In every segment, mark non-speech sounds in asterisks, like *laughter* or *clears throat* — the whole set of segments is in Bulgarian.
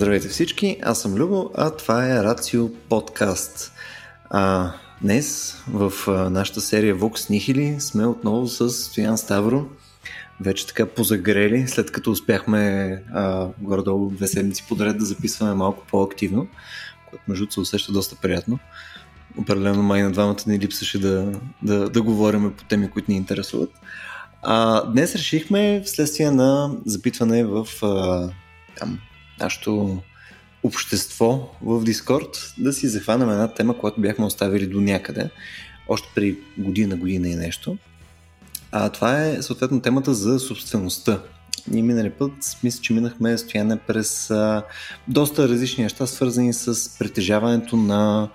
Здравейте всички, аз съм Любо, а това е Рацио подкаст. А, днес в нашата серия Vox Nihili сме отново с Стоян Ставро. Вече така позагрели, след като успяхме а, горе-долу две седмици подред да записваме малко по-активно, което между се усеща доста приятно. Определено май на двамата ни липсваше да, да, да говорим по теми, които ни интересуват. А, днес решихме, вследствие на запитване в а, там, нашето общество в Дискорд, да си захванем една тема, която бяхме оставили до някъде, още при година, година и нещо. А това е съответно темата за собствеността. Ние минали път, мисля, че минахме стояне през а, доста различни неща, свързани с притежаването на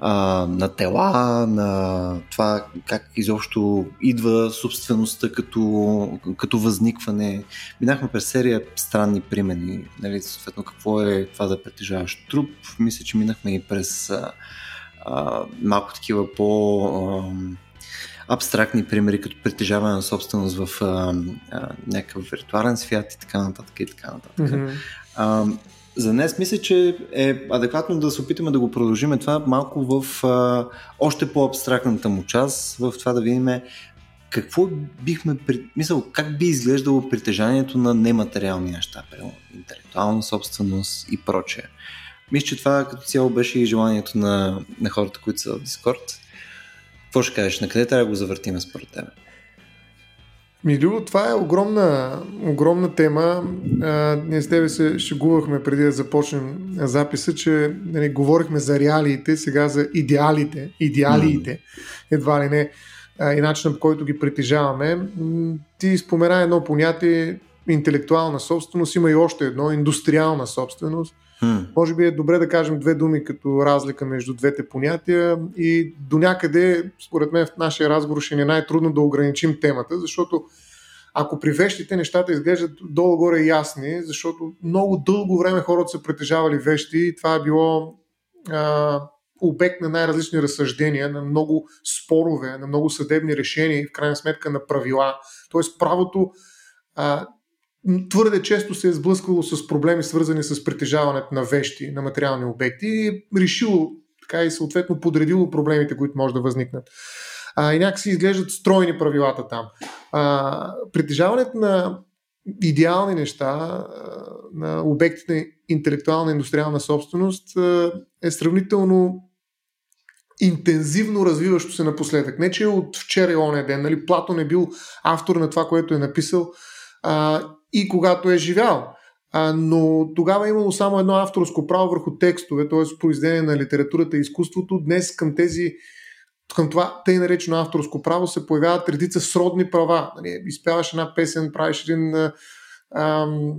а, на тела, на това как изобщо идва собствеността като, като възникване. Минахме през серия странни примени, нали, съответно какво е това да притежаваш труп. Мисля, че минахме и през а, а, малко такива по... А, абстрактни примери, като притежаване на собственост в а, а, някакъв виртуален свят и така нататък и така нататък. Mm-hmm. А, за днес мисля, че е адекватно да се опитаме да го продължим това малко в а, още по-абстрактната му част, в това да видим какво бихме, мисъл, как би изглеждало притежанието на нематериални неща, интелектуална собственост и прочее. Мисля, че това като цяло беше и желанието на, на хората, които са в Дискорд. Какво ще кажеш? На къде трябва да го завъртим според тебе? Милю, това е огромна, огромна тема. А, ние с тебе се шегувахме преди да започнем записа, че нали, говорихме за реалиите, сега за идеалите, идеалиите, едва ли не, а, и начинът по който ги притежаваме. Ти спомена едно понятие интелектуална собственост, има и още едно индустриална собственост. Hmm. Може би е добре да кажем две думи като разлика между двете понятия и до някъде, според мен в нашия разговор ще ни е най-трудно да ограничим темата, защото ако при вещите нещата изглеждат долу-горе ясни, защото много дълго време хората са притежавали вещи и това е било а, обект на най-различни разсъждения, на много спорове, на много съдебни решения и в крайна сметка на правила. Тоест правото а, твърде често се е сблъсквало с проблеми, свързани с притежаването на вещи, на материални обекти и решило така и съответно подредило проблемите, които може да възникнат. А, и някакси изглеждат стройни правилата там. А, притежаването на идеални неща, на обектите на интелектуална индустриална собственост е сравнително интензивно развиващо се напоследък. Не, че от вчера и оня ден. Нали? Платон е бил автор на това, което е написал а, и когато е живял. А, но тогава е имало само едно авторско право върху текстове, т.е. произведение на литературата и изкуството. Днес към тези към това тъй наречено авторско право се появяват редица сродни права. Нали, изпяваш една песен, правиш един ам,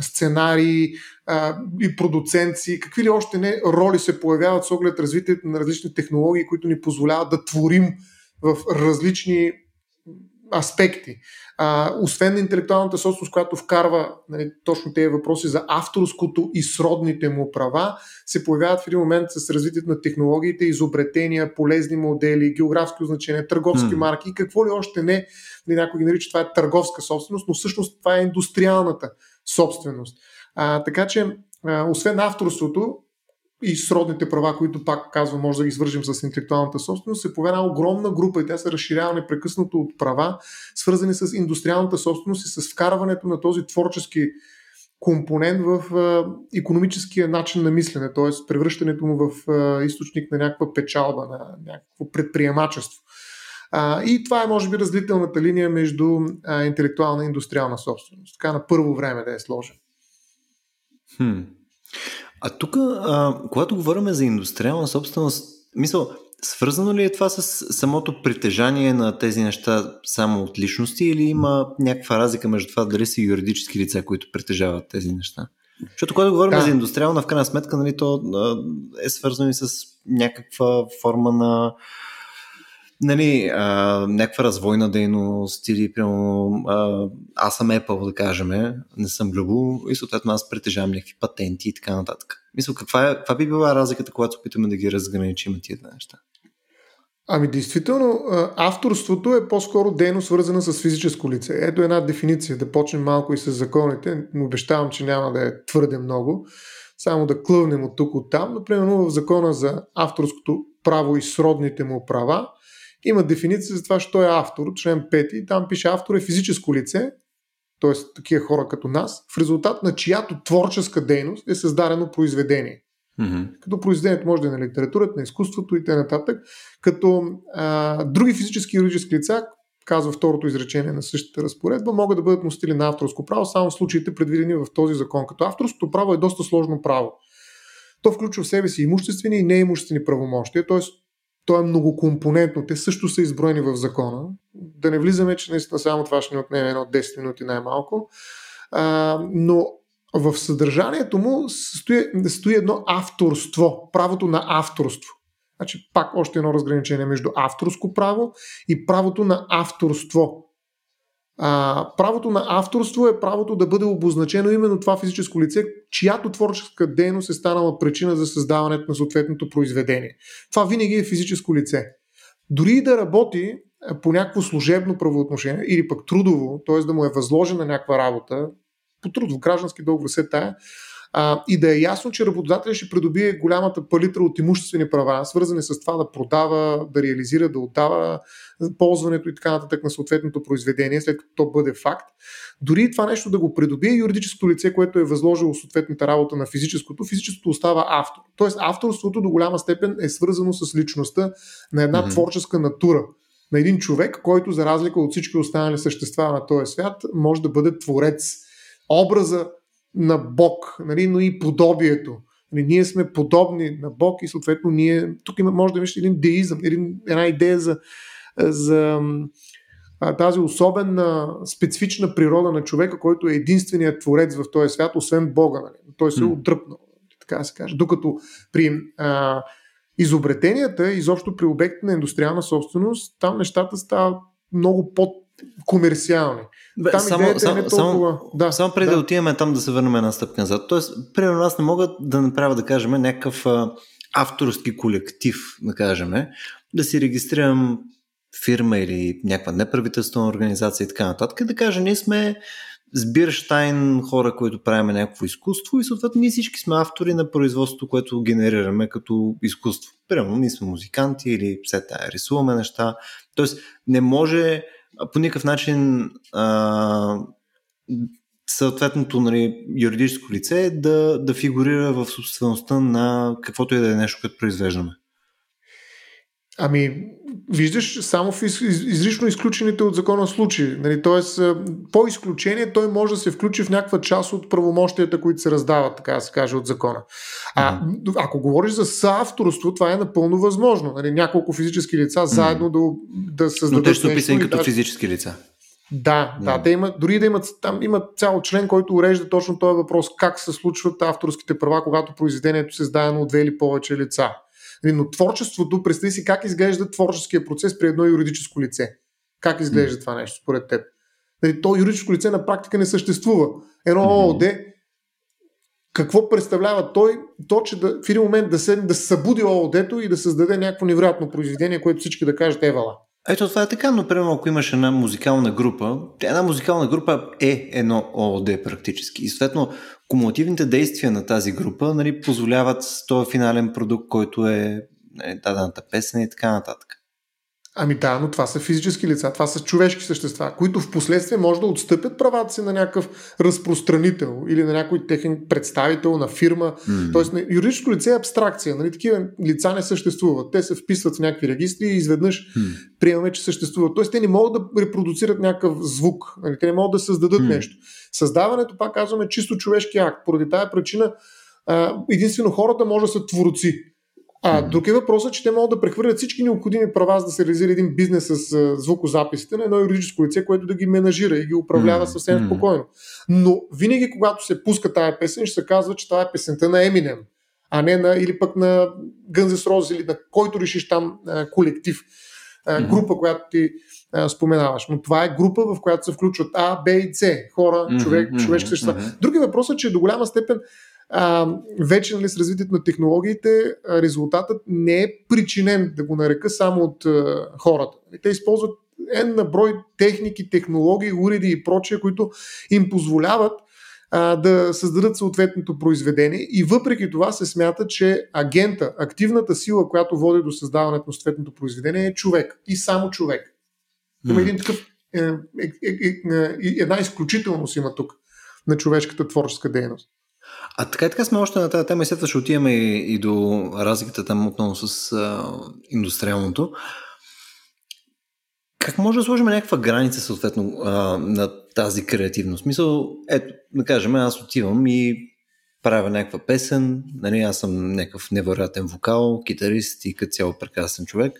сценарий а, и продуценци, какви ли още не роли се появяват с оглед развитието на различни технологии, които ни позволяват да творим в различни аспекти. А, освен на интелектуалната собственост, която вкарва нали, точно тези въпроси за авторското и сродните му права, се появяват в един момент с развитието на технологиите, изобретения, полезни модели, географски означения, търговски mm. марки и какво ли още не. Нали, някой ги нарича това е търговска собственост, но всъщност това е индустриалната собственост. А, така че, а, освен авторството, и сродните права, които пак казвам, може да ги свържим с интелектуалната собственост, се появява огромна група и тя се разширява непрекъснато от права, свързани с индустриалната собственост и с вкарването на този творчески компонент в а, економическия начин на мислене, т.е. превръщането му в а, източник на някаква печалба, на някакво предприемачество. А, и това е, може би, разлителната линия между а, интелектуална и индустриална собственост. Така на първо време да е сложен. Хм. А тук, когато говорим за индустриална собственост, мисъл, свързано ли е това с самото притежание на тези неща само от личности или има някаква разлика между това дали са юридически лица, които притежават тези неща? Защото когато говорим да. за индустриална, в крайна сметка, нали, то е свързано и с някаква форма на нали, някаква развойна дейност или а, аз съм Apple, да кажем, не съм Любо и съответно аз притежавам някакви патенти и така нататък. Мисля, каква, е, каква би била разликата, когато се опитаме да ги разграничим тия неща? Ами, действително, авторството е по-скоро дейност, свързана с физическо лице. Ето една дефиниция, да почнем малко и с законите. Обещавам, че няма да е твърде много. Само да клъвнем от тук от там. Но, примерно, в закона за авторското право и сродните му права има дефиниция за това, що е автор, член 5. Там пише автор е физическо лице, т.е. такива хора като нас, в резултат на чиято творческа дейност е създадено произведение. Mm-hmm. Като произведението може да е на литературата, на изкуството и т.н. Като а, други физически и юридически лица, казва второто изречение на същата разпоредба, могат да бъдат носители на авторско право само в случаите предвидени в този закон. Като авторското право е доста сложно право. То включва в себе си имуществени и неимуществени правомощия, т.е. то е многокомпонентно. Те също са изброени в закона. Да не влизаме, че наистина само това ще ни отнеме едно 10 минути най-малко. А, но в съдържанието му стои, стои едно авторство, правото на авторство. Значи пак още едно разграничение между авторско право и правото на авторство. А, правото на авторство е правото да бъде обозначено именно това физическо лице, чиято творческа дейност е станала причина за създаването на съответното произведение. Това винаги е физическо лице. Дори да работи по някакво служебно правоотношение или пък трудово, т.е. да му е възложена някаква работа, по трудов граждански договор се тая, а, и да е ясно, че работодателят ще придобие голямата палитра от имуществени права, свързани с това да продава, да реализира, да отдава ползването и така нататък на съответното произведение, след като то бъде факт. Дори това нещо да го придобие юридическото лице, което е възложило съответната работа на физическото, физическото остава автор. Тоест авторството до голяма степен е свързано с личността на една mm-hmm. творческа натура на един човек, който за разлика от всички останали същества на този свят може да бъде творец. Образа на Бог, нали, но и подобието. Нали, ние сме подобни на Бог и съответно ние, тук има, може да имаш един деизъм, един, една идея за, за тази особена, специфична природа на човека, който е единственият творец в този свят, освен Бога. Нали. Той се е отдръпнал, така да се каже. Докато при а, изобретенията, изобщо при обекти на индустриална собственост, там нещата стават много под комерциални. Бе, там само, идеята само, е не толкова... Само, да, само преди да. да отиваме там да се върнем една стъпка назад. Тоест, примерно аз не мога да направя, да кажем, някакъв а, авторски колектив, да кажем, да си регистрирам фирма или някаква неправителствена организация и така нататък, да кажа, ние сме сбирштайн хора, които правиме някакво изкуство и съответно ние всички сме автори на производството, което генерираме като изкуство. Примерно, ние сме музиканти или все тая, рисуваме неща. Тоест, не може по никакъв начин а, съответното нали, юридическо лице да, да фигурира в собствеността на каквото и да е нещо, което произвеждаме. Ами, виждаш само в из, изрично изключените от закона случаи. Нали, Тоест, по изключение той може да се включи в някаква част от правомощията, които се раздават, така да се каже, от закона. А, mm-hmm. ако говориш за съавторство, това е напълно възможно. Нали, няколко физически лица mm-hmm. заедно да, да създадат. Но те са описани като да... физически лица. Да, да, да, те имат, дори да имат, там имат цял член, който урежда точно този въпрос, как се случват авторските права, когато произведението се издадено от две или повече лица. Нали, но творчеството, представи си как изглежда творческия процес при едно юридическо лице. Как изглежда mm. това нещо според теб? Нали, то юридическо лице на практика не съществува. Едно ООД, какво представлява той, то, че да, в един момент да се да събуди ООД-то и да създаде някакво невероятно произведение, което всички да кажат евала. Ето това е така, но примерно ако имаш една музикална група, една музикална група е едно ООД практически. И съответно кумулативните действия на тази група нали, позволяват този финален продукт, който е нали, дадената песен и така нататък. Ами да, но това са физически лица, това са човешки същества, които в последствие може да отстъпят правата си на някакъв разпространител или на някой техен представител на фирма. Mm. Тоест, юридическо лице е абстракция, нали? такива лица не съществуват. Те се вписват в някакви регистри и изведнъж mm. приемаме, че съществуват. Тоест, те не могат да репродуцират някакъв звук, нали? те не могат да създадат mm. нещо. Създаването, пак казваме, е чисто човешки акт. Поради тая причина единствено хората може да са творци. А друг е въпросът, че те могат да прехвърлят всички необходими права за да се реализира един бизнес с звукозаписите на едно юридическо лице, което да ги менажира и ги управлява съвсем спокойно. Но винаги, когато се пуска тая песен, ще се казва, че това е песента на Еминем, а не на, или пък на Гънзес Роз или на който решиш там колектив, група, която ти споменаваш. Но това е група, в която се включват А, Б и С. Хора, човек, човешки същества. Други въпрос е, че до голяма степен а, вече нали, с развитието на технологиите, резултатът не е причинен, да го нарека, само от а, хората. Те използват N на брой техники, технологии, уреди и прочие, които им позволяват а, да създадат съответното произведение и въпреки това се смята, че агента, активната сила, която води до създаването на съответното произведение е човек и само човек. Има един такъв, е, е, е, е, една изключителност има тук на човешката творческа дейност. А така и така сме още на тази тема и след това ще отиваме и, и до разликата там отново с а, индустриалното. Как може да сложим някаква граница съответно а, на тази креативност? Мисъл, ето, да кажем, аз отивам и правя някаква песен, нали, аз съм някакъв невероятен вокал, китарист и като цяло прекрасен човек.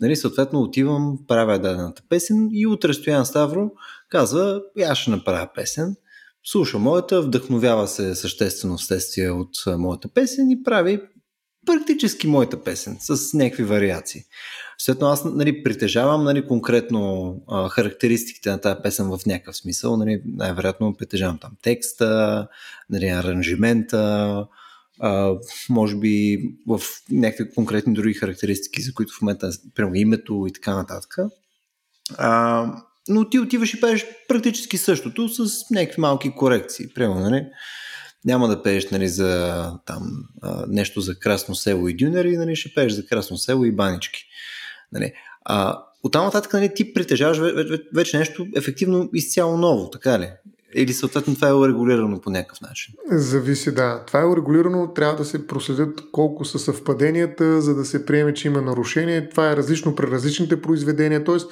Нали, съответно отивам, правя дадената песен и утре Стоян Ставро казва, аз ще направя песен, слуша моята, вдъхновява се съществено вследствие от моята песен и прави практически моята песен с някакви вариации. Следно аз нали, притежавам нали, конкретно а, характеристиките на тази песен в някакъв смисъл. Нали, най-вероятно притежавам там текста, нали, аранжимента, а, може би в някакви конкретни други характеристики, за които в момента, прямо името и така нататък. А, но ти отиваш и пееш практически същото с някакви малки корекции. Прямо, нали? Няма да пееш нали, за там, нещо за Красно село и дюнери, нали, ще пееш за Красно село и банички. Нали. А, оттам нататък нали, ти притежаваш вече нещо ефективно изцяло ново, така ли? Или съответно това е урегулирано по някакъв начин? Зависи, да. Това е урегулирано, трябва да се проследят колко са съвпаденията, за да се приеме, че има нарушение. Това е различно при различните произведения. Тоест,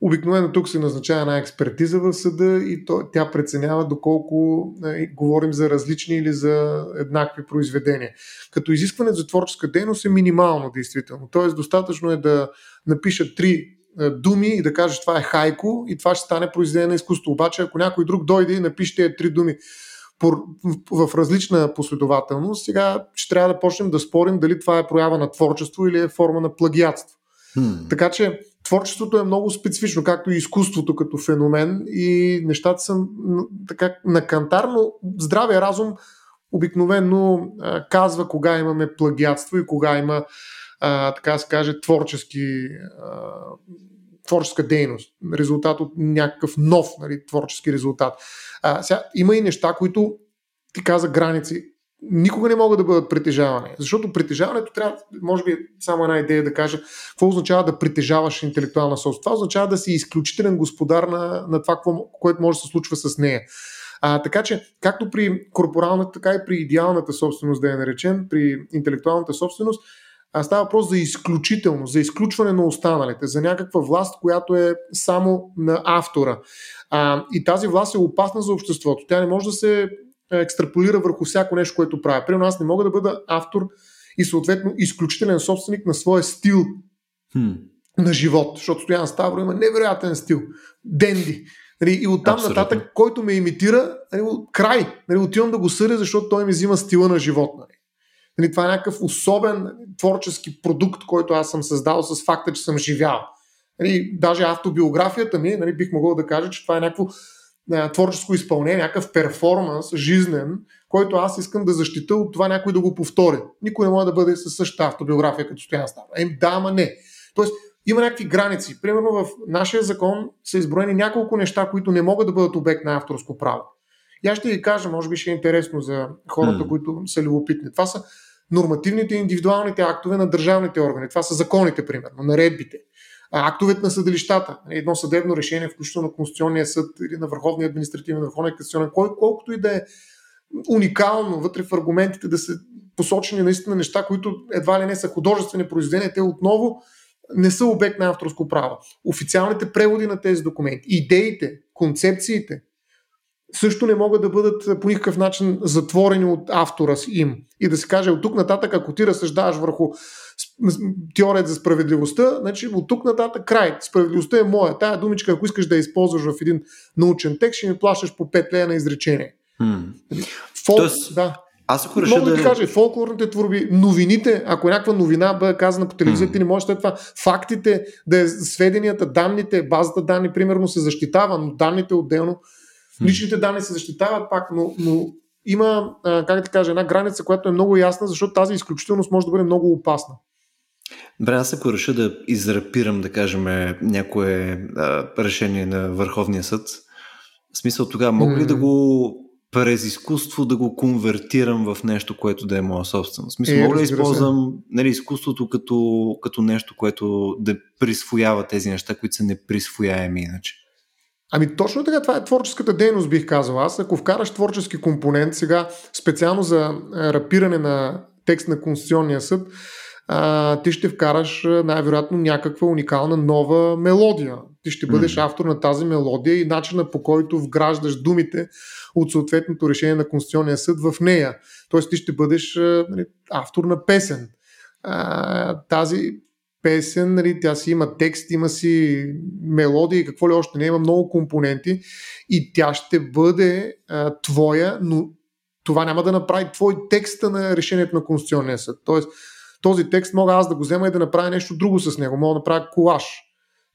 Обикновено тук се назначава една експертиза в съда и то, тя преценява доколко е, говорим за различни или за еднакви произведения. Като изискване за творческа дейност е минимално, действително. Тоест, достатъчно е да напишат три е, думи и да кажеш това е хайко и това ще стане произведение на изкуство. Обаче, ако някой друг дойде и напише тези три думи в различна последователност, сега ще трябва да почнем да спорим дали това е проява на творчество или е форма на плагиатство. Hmm. Така че творчеството е много специфично, както и изкуството като феномен и нещата са така на но здравия разум обикновено казва кога имаме плагиатство и кога има, а, така се каже, творчески, а, творческа дейност, резултат от някакъв нов нали, творчески резултат. А, сега, има и неща, които ти каза граници никога не могат да бъдат притежавани. Защото притежаването трябва, може би само една идея да кажа, какво означава да притежаваш интелектуална собственост. Това означава да си изключителен господар на, на това, което може да се случва с нея. А, така че, както при корпоралната, така и при идеалната собственост, да я наречем, при интелектуалната собственост, а става въпрос за изключителност, за изключване на останалите, за някаква власт, която е само на автора. А, и тази власт е опасна за обществото. Тя не може да се екстраполира върху всяко нещо, което правя. Примерно аз не мога да бъда автор и съответно изключителен собственик на своя стил hmm. на живот, защото Стоян Ставро има невероятен стил. Денди. Нали, и оттам Абсолютно. нататък, който ме имитира, нали, край. Нали, отивам да го съдя, защото той ми взима стила на живот. Нали. Нали, това е някакъв особен нали, творчески продукт, който аз съм създал с факта, че съм живял. Нали, даже автобиографията ми, нали, бих могъл да кажа, че това е някакво творческо изпълнение, някакъв перформанс, жизнен, който аз искам да защита от това някой да го повтори. Никой не може да бъде със същата автобиография като Стоян Става. Ем, да, ама не. Тоест, има някакви граници. Примерно в нашия закон са изброени няколко неща, които не могат да бъдат обект на авторско право. И аз ще ви кажа, може би ще е интересно за хората, mm. които са любопитни. Това са нормативните и индивидуалните актове на държавните органи. Това са законите, примерно, наредбите актовете на съдилищата. Едно съдебно решение, включително на Конституционния съд или на Върховния административен, Върховния касационен, кой, колкото и да е уникално вътре в аргументите да са посочени наистина неща, които едва ли не са художествени произведения, те отново не са обект на авторско право. Официалните преводи на тези документи, идеите, концепциите също не могат да бъдат по никакъв начин затворени от автора си им. И да се каже от тук нататък, ако ти разсъждаваш върху теорията за справедливостта, значи от тук нататък край. Справедливостта е моя. Тая думичка, ако искаш да я използваш в един научен текст, ще ми плащаш по 5 лея на изречение. Hmm. Тоест, да. Аз ако реша Мога да, да кажа, фолклорните творби, новините, ако е някаква новина бъде казана по телевизията, ти не може след това фактите, да е сведенията, данните, базата данни, примерно, се защитава, но данните отделно, личните данни се защитават пак, но, но има, как да кажа, една граница, която е много ясна, защото тази изключителност може да бъде много опасна. Добре, аз ако реша да израпирам, да кажем, някое а, решение на Върховния съд, в смисъл тогава мога ли да го през изкуство да го конвертирам в нещо, което да е моя собственост. В смисъл, е, мога да използвам нали, изкуството като, като нещо, което да присвоява тези неща, които са неприсвояеми иначе. Ами точно така, това е творческата дейност, бих казал аз. Ако вкараш творчески компонент, сега специално за рапиране на текст на Конституционния съд, а, ти ще вкараш най-вероятно някаква уникална нова мелодия. Ти ще бъдеш mm. автор на тази мелодия и начина по който вграждаш думите от съответното решение на Конституционния съд в нея. Тоест ти ще бъдеш нали, автор на песен. А, тази песен, нали, тя си има текст, има си мелодия и какво ли още не, има много компоненти и тя ще бъде а, твоя, но това няма да направи твой текста на решението на Конституционния съд. Тоест, този текст мога аз да го взема и да направя нещо друго с него. Мога да направя колаж.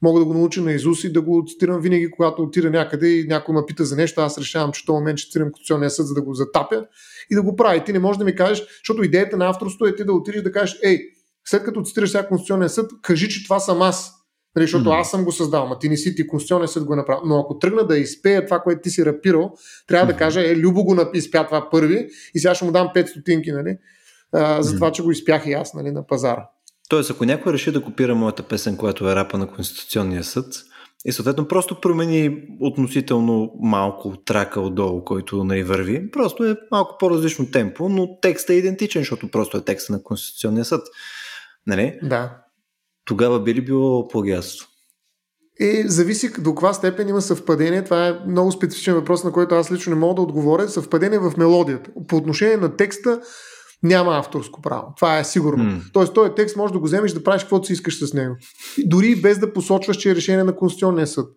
Мога да го науча на Изус и да го цитирам винаги, когато отида някъде и някой ме пита за нещо, аз решавам, че в този момент ще цитирам Конституционния съд, за да го затапя и да го прави. Ти не можеш да ми кажеш, защото идеята на авторството е ти да отидеш да кажеш, ей, след като цитираш сега Конституционния съд, кажи, че това съм аз. Нали, защото mm-hmm. аз съм го създал, ма ти не си, ти Конституционния съд го е направил. Но ако тръгна да изпея това, което ти си рапирал, трябва mm-hmm. да кажа, е, Любо го изпя това първи и сега ще му дам 5 стотинки, нали? а, за това, че го изпях и аз нали, на пазара. Тоест, ако някой реши да копира моята песен, която е рапа на Конституционния съд, и съответно просто промени относително малко трака отдолу, който нали, върви. Просто е малко по-различно темпо, но текстът е идентичен, защото просто е текста на Конституционния съд. Нали? Да. Тогава би ли било плагиатство? И зависи до каква степен има съвпадение. Това е много специфичен въпрос, на който аз лично не мога да отговоря. Съвпадение в мелодията. По отношение на текста, няма авторско право. Това е сигурно. Mm. Тоест, този текст може да го вземеш да правиш каквото си искаш с него. Дори без да посочваш, че е решение на Конституционния съд.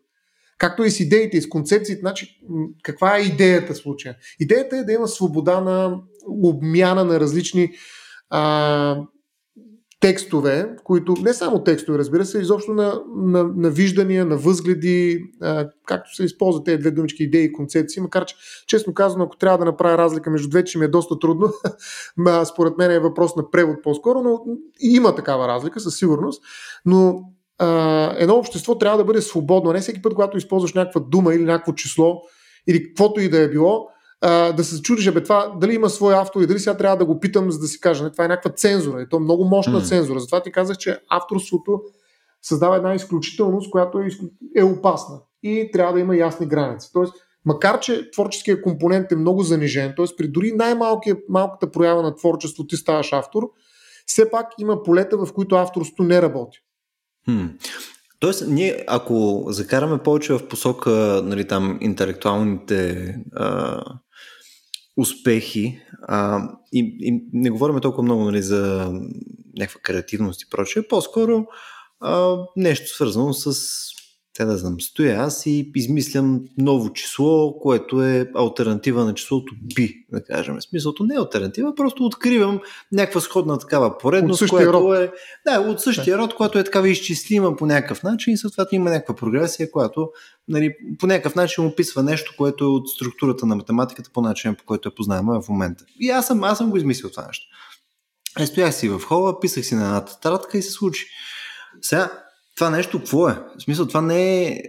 Както и с идеите, и с концепциите. Значи, каква е идеята в случая? Идеята е да има свобода на обмяна на различни а, текстове, които не само текстове, разбира се, изобщо на, на, на виждания, на възгледи, а, както се използват тези две думички, идеи и концепции, макар че, честно казано, ако трябва да направя разлика между двете, ще ми е доста трудно. *laughs* Според мен е въпрос на превод по-скоро, но има такава разлика със сигурност. Но а, едно общество трябва да бъде свободно. Не всеки път, когато използваш някаква дума или някакво число, или каквото и да е било, а, да се чудиш, бе, това дали има свой автор и дали сега трябва да го питам, за да си кажа. Не, това е някаква цензура. И то е много мощна mm. цензура. Затова ти казах, че авторството създава една изключителност, която е, е опасна. И трябва да има ясни граници. Тоест, макар че творческия компонент е много занижен, т.е. при дори най-малката проява на творчество ти ставаш автор, все пак има полета, в които авторството не работи. Hmm. Тоест, ние ако закараме повече в посока нали, там, интелектуалните а, успехи. А, и, и не говорим толкова много нали, за някаква креативност и прочее, по-скоро а, нещо свързано с те да знам, стоя аз и измислям ново число, което е альтернатива на числото π, да кажем. Смисълто не е альтернатива, просто откривам някаква сходна такава поредност, от която род. е да, от същия род, която е такава изчислима по някакъв начин и съответно има някаква прогресия, която нали, по някакъв начин описва нещо, което е от структурата на математиката по начин, по който е познаема в момента. И аз съм, аз съм го измислил това нещо. Е, стоях си в хола, писах си на една тетрадка и се случи. Сега, това нещо какво е? В смисъл, това не е, е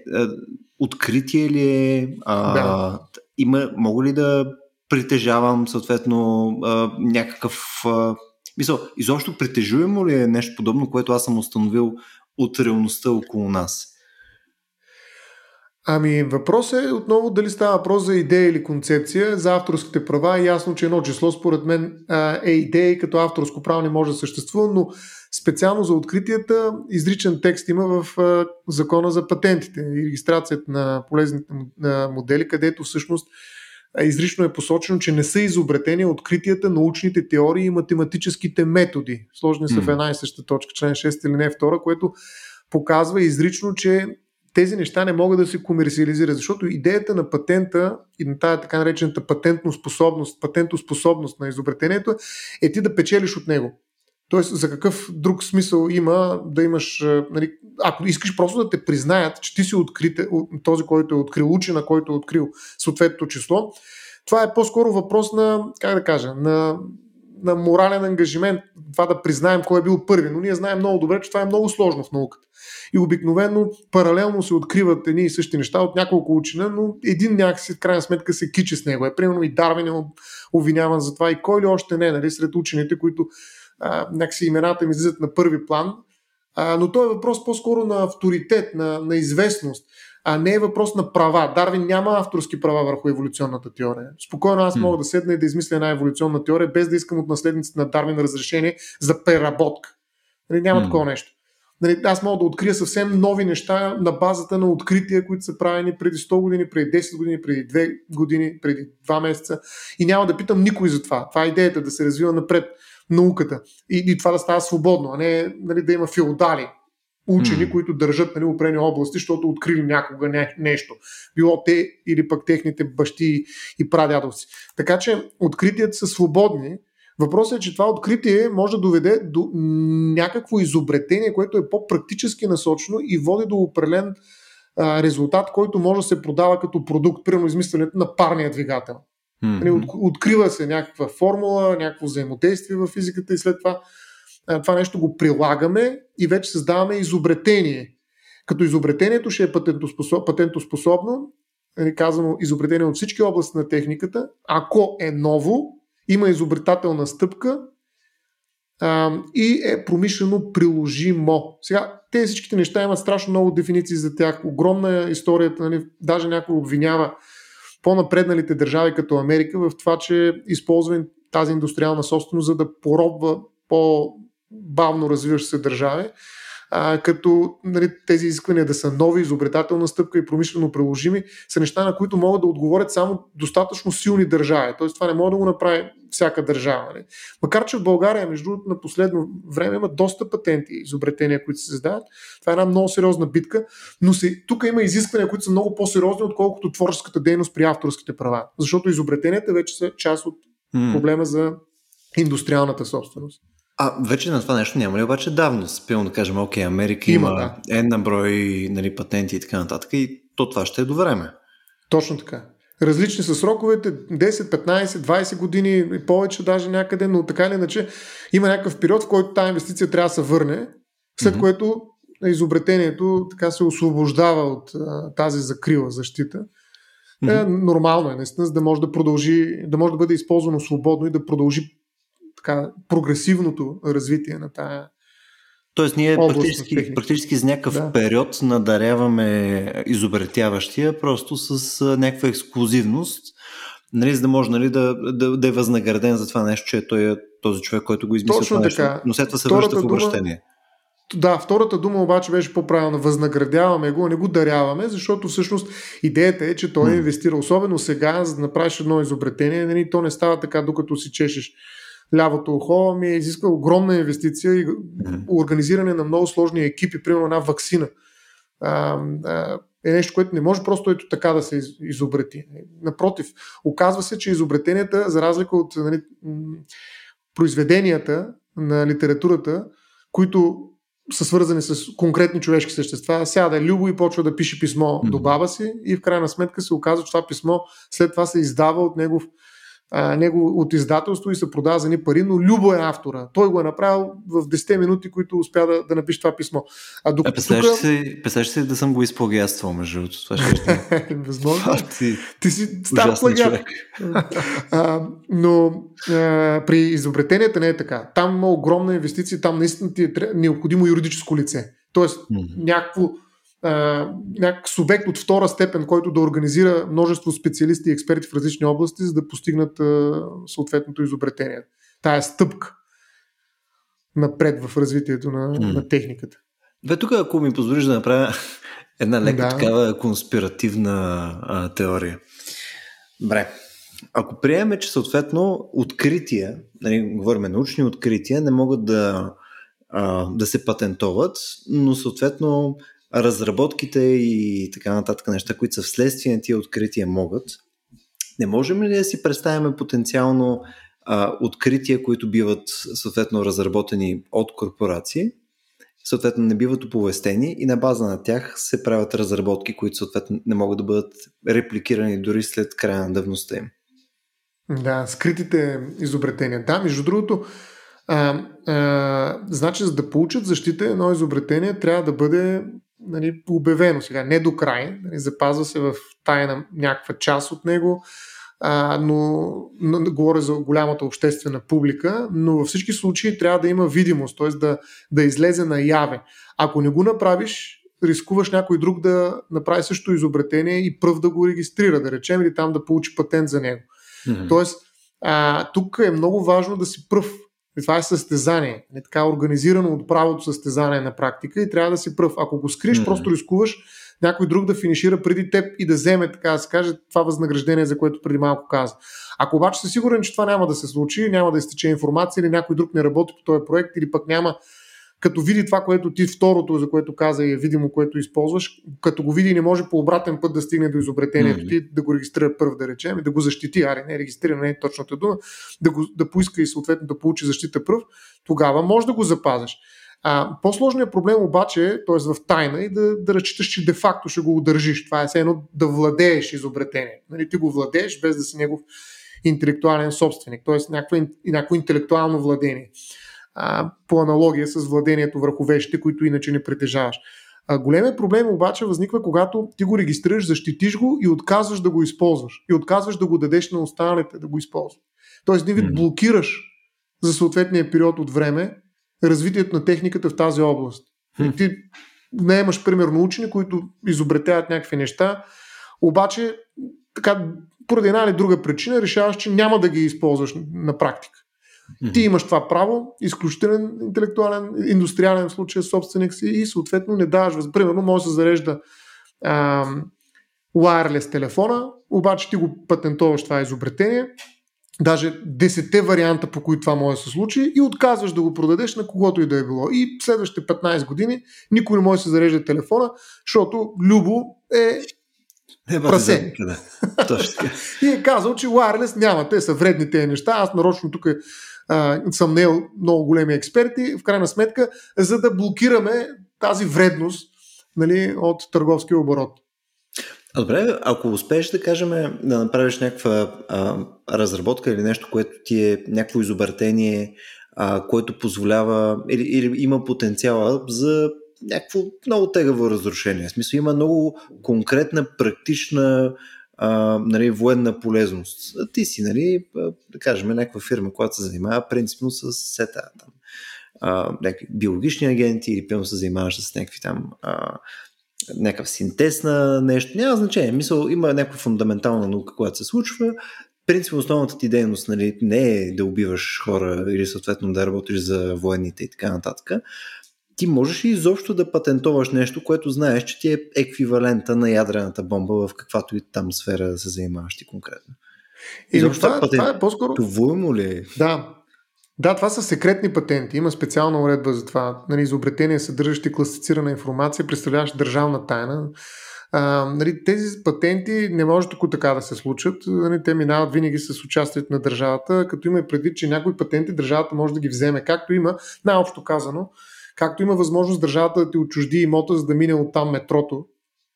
откритие ли е? А, да. има, мога ли да притежавам съответно а, някакъв... А, мисъл, изобщо притежуемо ли е нещо подобно, което аз съм установил от реалността около нас? Ами въпросът е отново дали става въпрос за идея или концепция. За авторските права е ясно, че едно число според мен е идея и като авторско право не може да съществува, но Специално за откритията изричен текст има в закона за патентите и регистрацията на полезните модели, където всъщност изрично е посочено, че не са изобретени откритията, научните теории и математическите методи. Сложни са в една и съща точка, член 6 или не 2, което показва изрично, че тези неща не могат да се комерциализират, защото идеята на патента и на тази така наречената патентно способност, патентоспособност на изобретението е ти да печелиш от него. Тоест, за какъв друг смисъл има да имаш, нали, ако искаш просто да те признаят, че ти си открите, този, който е открил, учена, който е открил съответното число, Това е по-скоро въпрос на, как да кажа, на, на морален ангажимент, това да признаем кой е бил първи. Но ние знаем много добре, че това е много сложно в науката. И обикновено паралелно се откриват едни и същи неща от няколко учена, но един някакси в крайна сметка се кичи с него. Е, примерно и Дарвин е обвиняван за това и кой ли още не, нали, сред учените, които а, някакси имената им излизат на първи план. А, но то е въпрос по-скоро на авторитет, на, на известност а не е въпрос на права. Дарвин няма авторски права върху еволюционната теория. Спокойно аз мога да седна и да измисля една еволюционна теория, без да искам от наследниците на Дарвин разрешение за преработка. Нали, няма mm. такова нещо. Нали, аз мога да открия съвсем нови неща на базата на открития, които са правени преди 100 години, преди 10 години, преди 2 години, преди 2 месеца. И няма да питам никой за това. Това е идеята да се развива напред науката. И, и това да става свободно, а не нали, да има феодали, учени, mm. които държат нали, определени области, защото открили някога не, нещо. Било те или пък техните бащи и прадядовци. Така че откритията са свободни. Въпросът е, че това откритие може да доведе до някакво изобретение, което е по-практически насочено и води до определен а, резултат, който може да се продава като продукт, примерно измисленето на парния двигател. Mm-hmm. От, открива се някаква формула, някакво взаимодействие в физиката и след това това нещо го прилагаме и вече създаваме изобретение. Като изобретението ще е патентоспособ, патентоспособно, нали, казано изобретение от всички области на техниката, ако е ново, има изобретателна стъпка а, и е промишлено приложимо. Сега, тези всичките неща имат страшно много дефиниции за тях. Огромна е историята, нали, даже някой обвинява по-напредналите държави като Америка в това, че използва тази индустриална собственост, за да поробва по бавно развиващи се държави, а, като нали, тези изисквания да са нови, изобретателна стъпка и промишлено приложими, са неща, на които могат да отговорят само достатъчно силни държави. Тоест това не може да го направи всяка държава. Нали. Макар, че в България, между другото, на последно време има доста патенти и изобретения, които се създават. Това е една много сериозна битка, но се, тук има изисквания, които са много по-сериозни, отколкото творческата дейност при авторските права. Защото изобретенията вече са част от проблема за индустриалната собственост. А вече на това нещо няма ли обаче давност? Пилно да кажем, окей, Америка има, има да. една брой нали, патенти и така нататък и то това ще е до време. Точно така. Различни са сроковете, 10, 15, 20 години и повече даже някъде, но така или иначе има някакъв период, в който тази инвестиция трябва да се върне, след mm-hmm. което изобретението така се освобождава от а, тази закрила защита. Mm-hmm. Е, нормално е, наистина, за да може да продължи, да може да бъде използвано свободно и да продължи така, прогресивното развитие на тая Тоест ние практически, практически за някакъв да. период надаряваме изобретяващия просто с някаква ексклюзивност, нали, за да може нали, да, да, да е възнаграден за това нещо, че той е този човек, който го измисля това нещо, но след това се връща в обращение. Да, втората дума обаче беше по-правилна. Възнаградяваме го, не го даряваме, защото всъщност идеята е, че той е инвестира. Особено сега, за да направиш едно изобретение, нали, то не става така, докато си чешеш лявото ухо, ми е изисква огромна инвестиция и организиране на много сложни екипи, примерно една вакцина. А, а, е нещо, което не може просто ето така да се изобрети. Напротив, оказва се, че изобретенията, за разлика от нали, произведенията на литературата, които са свързани с конкретни човешки същества, сяда Любо и почва да пише писмо mm-hmm. до баба си и в крайна сметка се оказва, че това писмо след това се издава от негов а, него от издателство и се продава за ни пари, но Любо е автора. Той го е направил в 10 минути, които успя да, да напише това писмо. А докато а, представяш, тук... си, си да съм го изплагиатствал, между другото. Това ще е *laughs* Възможно. ти, ти си стар плагиат. но а, при изобретенията не е така. Там има огромна инвестиция, там наистина ти е необходимо юридическо лице. Тоест, mm-hmm. някакво някакъв субект от втора степен, който да организира множество специалисти и експерти в различни области, за да постигнат а, съответното изобретение. Тая стъпка напред в развитието на, mm. на техниката. Бе, тук, ако ми позволиш да направя една лека да. такава конспиративна а, теория. Добре. Ако приемем, че съответно открития, нали, говорим научни открития, не могат да, а, да се патентоват, но съответно разработките и така нататък неща, които са вследствие на тия открития могат, не можем ли да си представяме потенциално а, открития, които биват съответно разработени от корпорации, съответно не биват оповестени и на база на тях се правят разработки, които съответно не могат да бъдат репликирани дори след края на давността им? Да, скритите изобретения. Да, между другото, а, а, значи за да получат защита едно изобретение трябва да бъде нали, обявено сега, не до край, нали, запазва се в тайна някаква част от него, а, но, но говоря за голямата обществена публика, но във всички случаи трябва да има видимост, т.е. Да, да излезе наяве. Ако не го направиш, рискуваш някой друг да направи също изобретение и пръв да го регистрира, да речем, или там да получи патент за него. Mm-hmm. Тоест, а, тук е много важно да си пръв. Това е състезание. Не така организирано от правото състезание на практика и трябва да си пръв. Ако го скриш, mm-hmm. просто рискуваш някой друг да финишира преди теб и да вземе, така да се каже, това възнаграждение, за което преди малко каза. Ако обаче си сигурен, че това няма да се случи, няма да изтече информация или някой друг не работи по този проект или пък няма като види това, което ти второто, за което каза и е видимо, което използваш, като го види не може по обратен път да стигне до изобретението mm-hmm. ти, да го регистрира първ, да речем, и да го защити, аре, не регистрира, не е точната дума, да, го, да поиска и съответно да получи защита пръв, тогава може да го запазиш. А, по-сложният проблем обаче е, т.е. в тайна и да, да разчиташ, че де-факто ще го удържиш. Това е все едно да владееш изобретение. Нали, ти го владееш без да си негов интелектуален собственик, т.е. някакво, някакво интелектуално владение а, по аналогия с владението върху вещите, които иначе не притежаваш. А, големият проблем обаче възниква, когато ти го регистрираш, защитиш го и отказваш да го използваш. И отказваш да го дадеш на останалите да го използват. Тоест, един вид блокираш за съответния период от време развитието на техниката в тази област. И ти не имаш, примерно, учени, които изобретяват някакви неща, обаче така, поради една или друга причина решаваш, че няма да ги използваш на практика. Mm-hmm. Ти имаш това право, изключителен интелектуален, индустриален случай собственик си и съответно не даваш. Примерно може да се зарежда а, wireless телефона, обаче ти го патентоваш това изобретение, даже десетте варианта, по които това може да се случи и отказваш да го продадеш на когото и да е било. И следващите 15 години никой не може да се зарежда телефона, защото Любо е е, прасе. Да. Точно *laughs* и е казал, че wireless няма. Те са вредни тези неща. Аз нарочно тук а, съм нел много големи експерти, в крайна сметка, за да блокираме тази вредност нали, от търговския оборот. Добре, ако успееш да кажем да направиш някаква а, разработка или нещо, което ти е някакво изобретение, а, което позволява или, или има потенциала за някакво много тегаво разрушение. В смисъл има много конкретна, практична а, нали, военна полезност. Ти си, нали, да кажем, някаква фирма, която се занимава принципно с сета там. А, някакви биологични агенти или пълно се занимаваш с някакви там а, някакъв синтез на нещо. Няма значение. Мисъл, има някаква фундаментална наука, която се случва. Принципно основната ти дейност нали, не е да убиваш хора или съответно да работиш за военните и така нататък ти можеш ли изобщо да патентоваш нещо, което знаеш, че ти е еквивалента на ядрената бомба в каквато и там сфера да се занимаваш ти конкретно? И това, това, патент... това е по-скоро... Твоему ли е? Да. Да, това са секретни патенти. Има специална уредба за това. Нали, изобретения, съдържащи класифицирана информация, представляващ държавна тайна. А, нали, тези патенти не може тук така да се случат. Нали, те минават винаги с участието на държавата, като има предвид, че някои патенти държавата може да ги вземе, както има, най-общо казано, Както има възможност държавата да ти отчужди имота, за да мине от там метрото,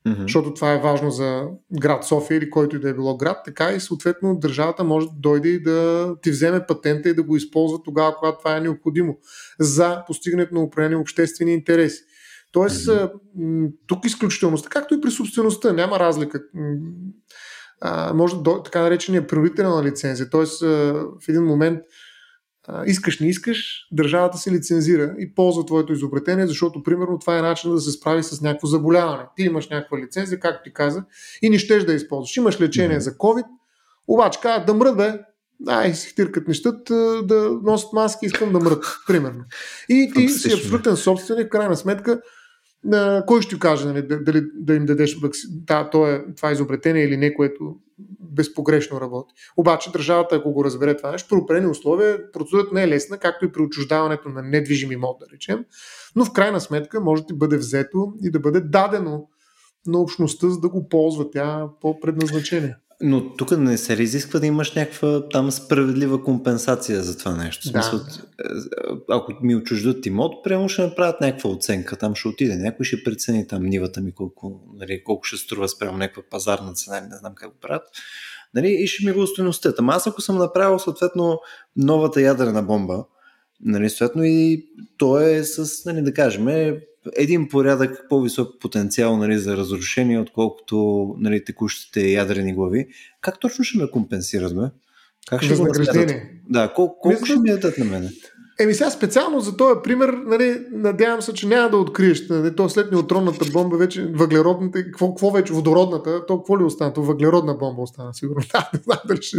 mm-hmm. защото това е важно за град София или който и да е било град, така и съответно държавата може да дойде и да ти вземе патента и да го използва тогава, когато това е необходимо за постигането на определени обществени интереси. Тоест, mm-hmm. тук изключителността, както и при собствеността, няма разлика. А, може да, така наречения принудителна на лицензия. Тоест, в един момент искаш, не искаш, държавата се лицензира и ползва твоето изобретение, защото, примерно, това е начин да се справи с някакво заболяване. Ти имаш някаква лицензия, както ти каза, и не щеш да използваш. Имаш лечение mm-hmm. за COVID, обаче казват да мрът, бе, ай, си тиркат нещат, да носят маски, искам да мрът, примерно. И ти си абсолютен собственик, в крайна сметка, кой ще каже нали, дали да им дадеш да, то е, това е изобретение или не, което безпогрешно работи. Обаче държавата, ако го разбере това нещо, при определени условия процедурата не е лесна, както и при отчуждаването на недвижим имот, да речем, но в крайна сметка може да бъде взето и да бъде дадено на общността, за да го ползва тя по предназначение. Но тук не се изисква да имаш някаква там справедлива компенсация за това нещо. Да. Смисъл, е, ако ми отчуждат имот, прямо ще направят някаква оценка. Там ще отиде някой, ще прецени там нивата ми колко, нали, колко ще струва спрямо някаква пазарна цена, не знам как го правят. нали, и ще ми го устойностят. Ама аз ако съм направил съответно новата ядрена бомба, нали, съответно и то е с, нали, да кажем, един порядък по-висок потенциал нали, за разрушение, отколкото нали, текущите ядрени глави. Как точно ще ме компенсират, бе? Как ще го Да, колко, колко ще ми дадат на мене? Еми сега специално за този пример, нали, надявам се, че няма да откриеш. Нали, то след неутронната бомба вече въглеродната, какво, какво вече, водородната, то какво ли остана? То въглеродна бомба остана, сигурно. *laughs* Да, не знам дали ще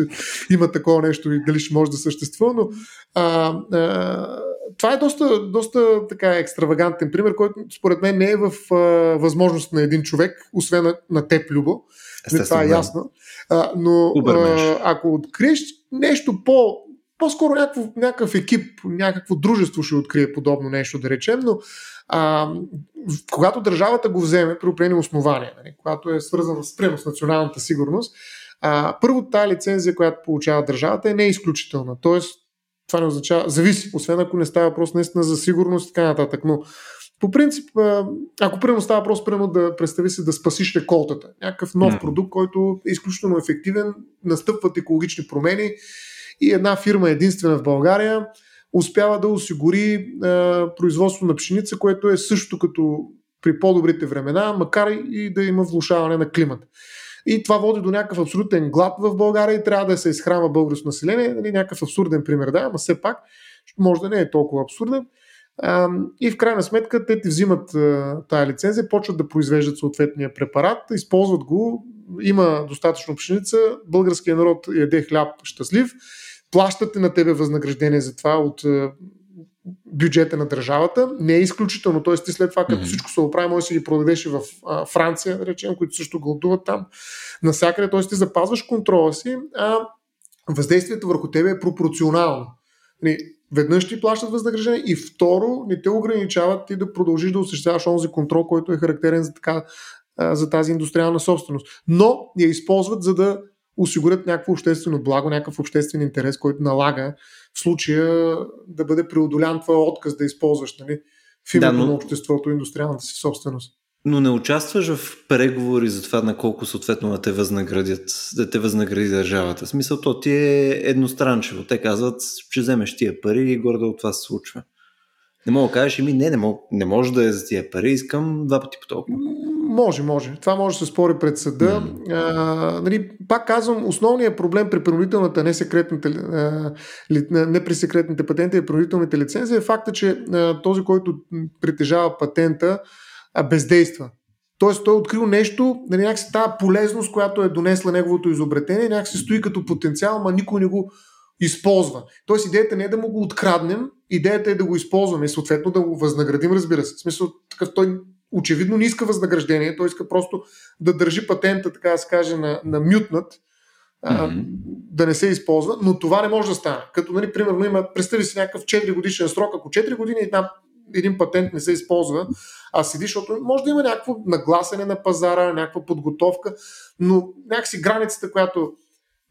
има такова нещо и дали ще може да съществува, но а, а, това е доста, доста така екстравагантен пример, който според мен не е в а, възможност на един човек, освен на, на теб, Любо. Това е ясно. А, но а, ако откриеш нещо по по-скоро някакъв, някакъв екип, някакво дружество ще открие подобно нещо, да речем, но а, когато държавата го вземе при определени основания, нали, когато е свързана с, прямо с националната сигурност, а, първо тази лицензия, която получава държавата е не е изключителна. Тоест, това не означава, зависи, освен ако не става въпрос наистина за сигурност и така нататък. Но по принцип, ако примерно става въпрос, примерно да представи се да спасиш реколтата, някакъв нов продукт, който е изключително ефективен, настъпват екологични промени, и една фирма единствена в България успява да осигури е, производство на пшеница, което е също като при по-добрите времена, макар и да има влушаване на климата. И това води до някакъв абсолютен глад в България и трябва да се изхранва българско население. Нали, някакъв абсурден пример, да, но все пак може да не е толкова абсурден. И в крайна сметка те ти взимат тая лицензия, почват да произвеждат съответния препарат, използват го, има достатъчно пшеница, българският народ яде хляб щастлив плащате на тебе възнаграждение за това от е, бюджета на държавата. Не е изключително. Т.е. ти след това, като mm-hmm. всичко се оправи, може да си ги продадеш и в а, Франция, да речем, които също гладуват там. Насякъде, т.е. ти запазваш контрола си, а въздействието върху тебе е пропорционално. Нали, веднъж ти плащат възнаграждение и второ не те ограничават ти да продължиш да осъществяваш онзи контрол, който е характерен за, така, за тази индустриална собственост. Но я използват за да осигурят някакво обществено благо, някакъв обществен интерес, който налага в случая да бъде преодолян твоя отказ да използваш нали, в името да, но... на обществото индустриалната си собственост. Но не участваш в преговори за това на колко съответно да те възнаградят, да те възнагради държавата. В смисъл, то ти е едностранчево. Те казват, че вземеш тия пари и гордо от това се случва. Не мога да кажеш, ми не, не, мог, не може да е за тия пари, искам два пъти по толкова. Може, може. Това може да се спори пред съда. Mm. А, нали, пак казвам, основният проблем при принудителната несекретната, не при секретните патенти и принудителните лицензии е факта, че а, този, който притежава патента, а, бездейства. Тоест той е открил нещо, нали, някакси тази полезност, която е донесла неговото изобретение, някакси стои като потенциал, ма никой не го използва. Тоест идеята не е да му го откраднем, идеята е да го използваме и съответно да го възнаградим, разбира се. В смисъл, такъв той очевидно не иска възнаграждение, той иска просто да държи патента, така да се каже, на, на мютнат, mm-hmm. да не се използва, но това не може да стане. Като, нали, примерно, има, представи си някакъв 4 годишен срок, ако 4 години една, един патент не се използва, а седи, защото може да има някакво нагласене на пазара, някаква подготовка, но някакси границата, която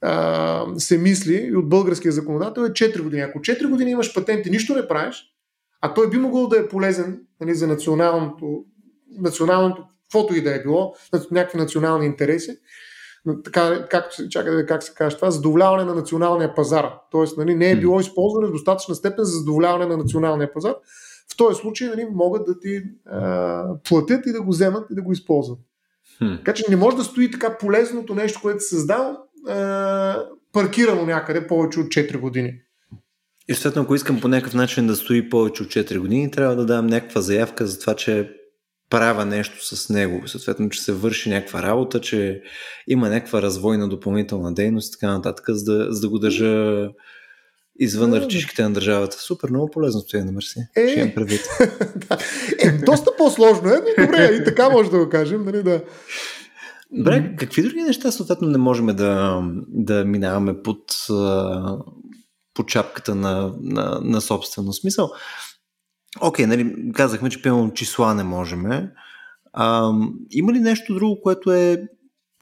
а, се мисли и от българския законодател е 4 години. Ако 4 години имаш патент и нищо не правиш, а той би могъл да е полезен нали, за националното националното, каквото и да е било, някакви национални интереси, така, как, чакай, как се каже това, задоволяване на националния пазар. Тоест, нали, не е било използване в достатъчна степен за задоволяване на националния пазар. В този случай нали, могат да ти а, платят и да го вземат и да го използват. Хм. Така че не може да стои така полезното нещо, което се създава, а, паркирано някъде повече от 4 години. И съответно, ако искам по някакъв начин да стои повече от 4 години, трябва да дам някаква заявка за това, че правя нещо с него. Съответно, че се върши някаква работа, че има някаква развойна допълнителна дейност и така нататък, за да, за да го държа извън ръчишките на държавата. Супер, много полезно стоя на Мерси. Е, Ще имам предвид. *laughs* да. е, доста по-сложно е, но добре, и така може да го кажем. Нали, да. Добре, какви други неща съответно не можем да, да минаваме под, под чапката на, на, на собствено смисъл? Окей, okay, нали, казахме, че пълно числа не можем. А, има ли нещо друго, което е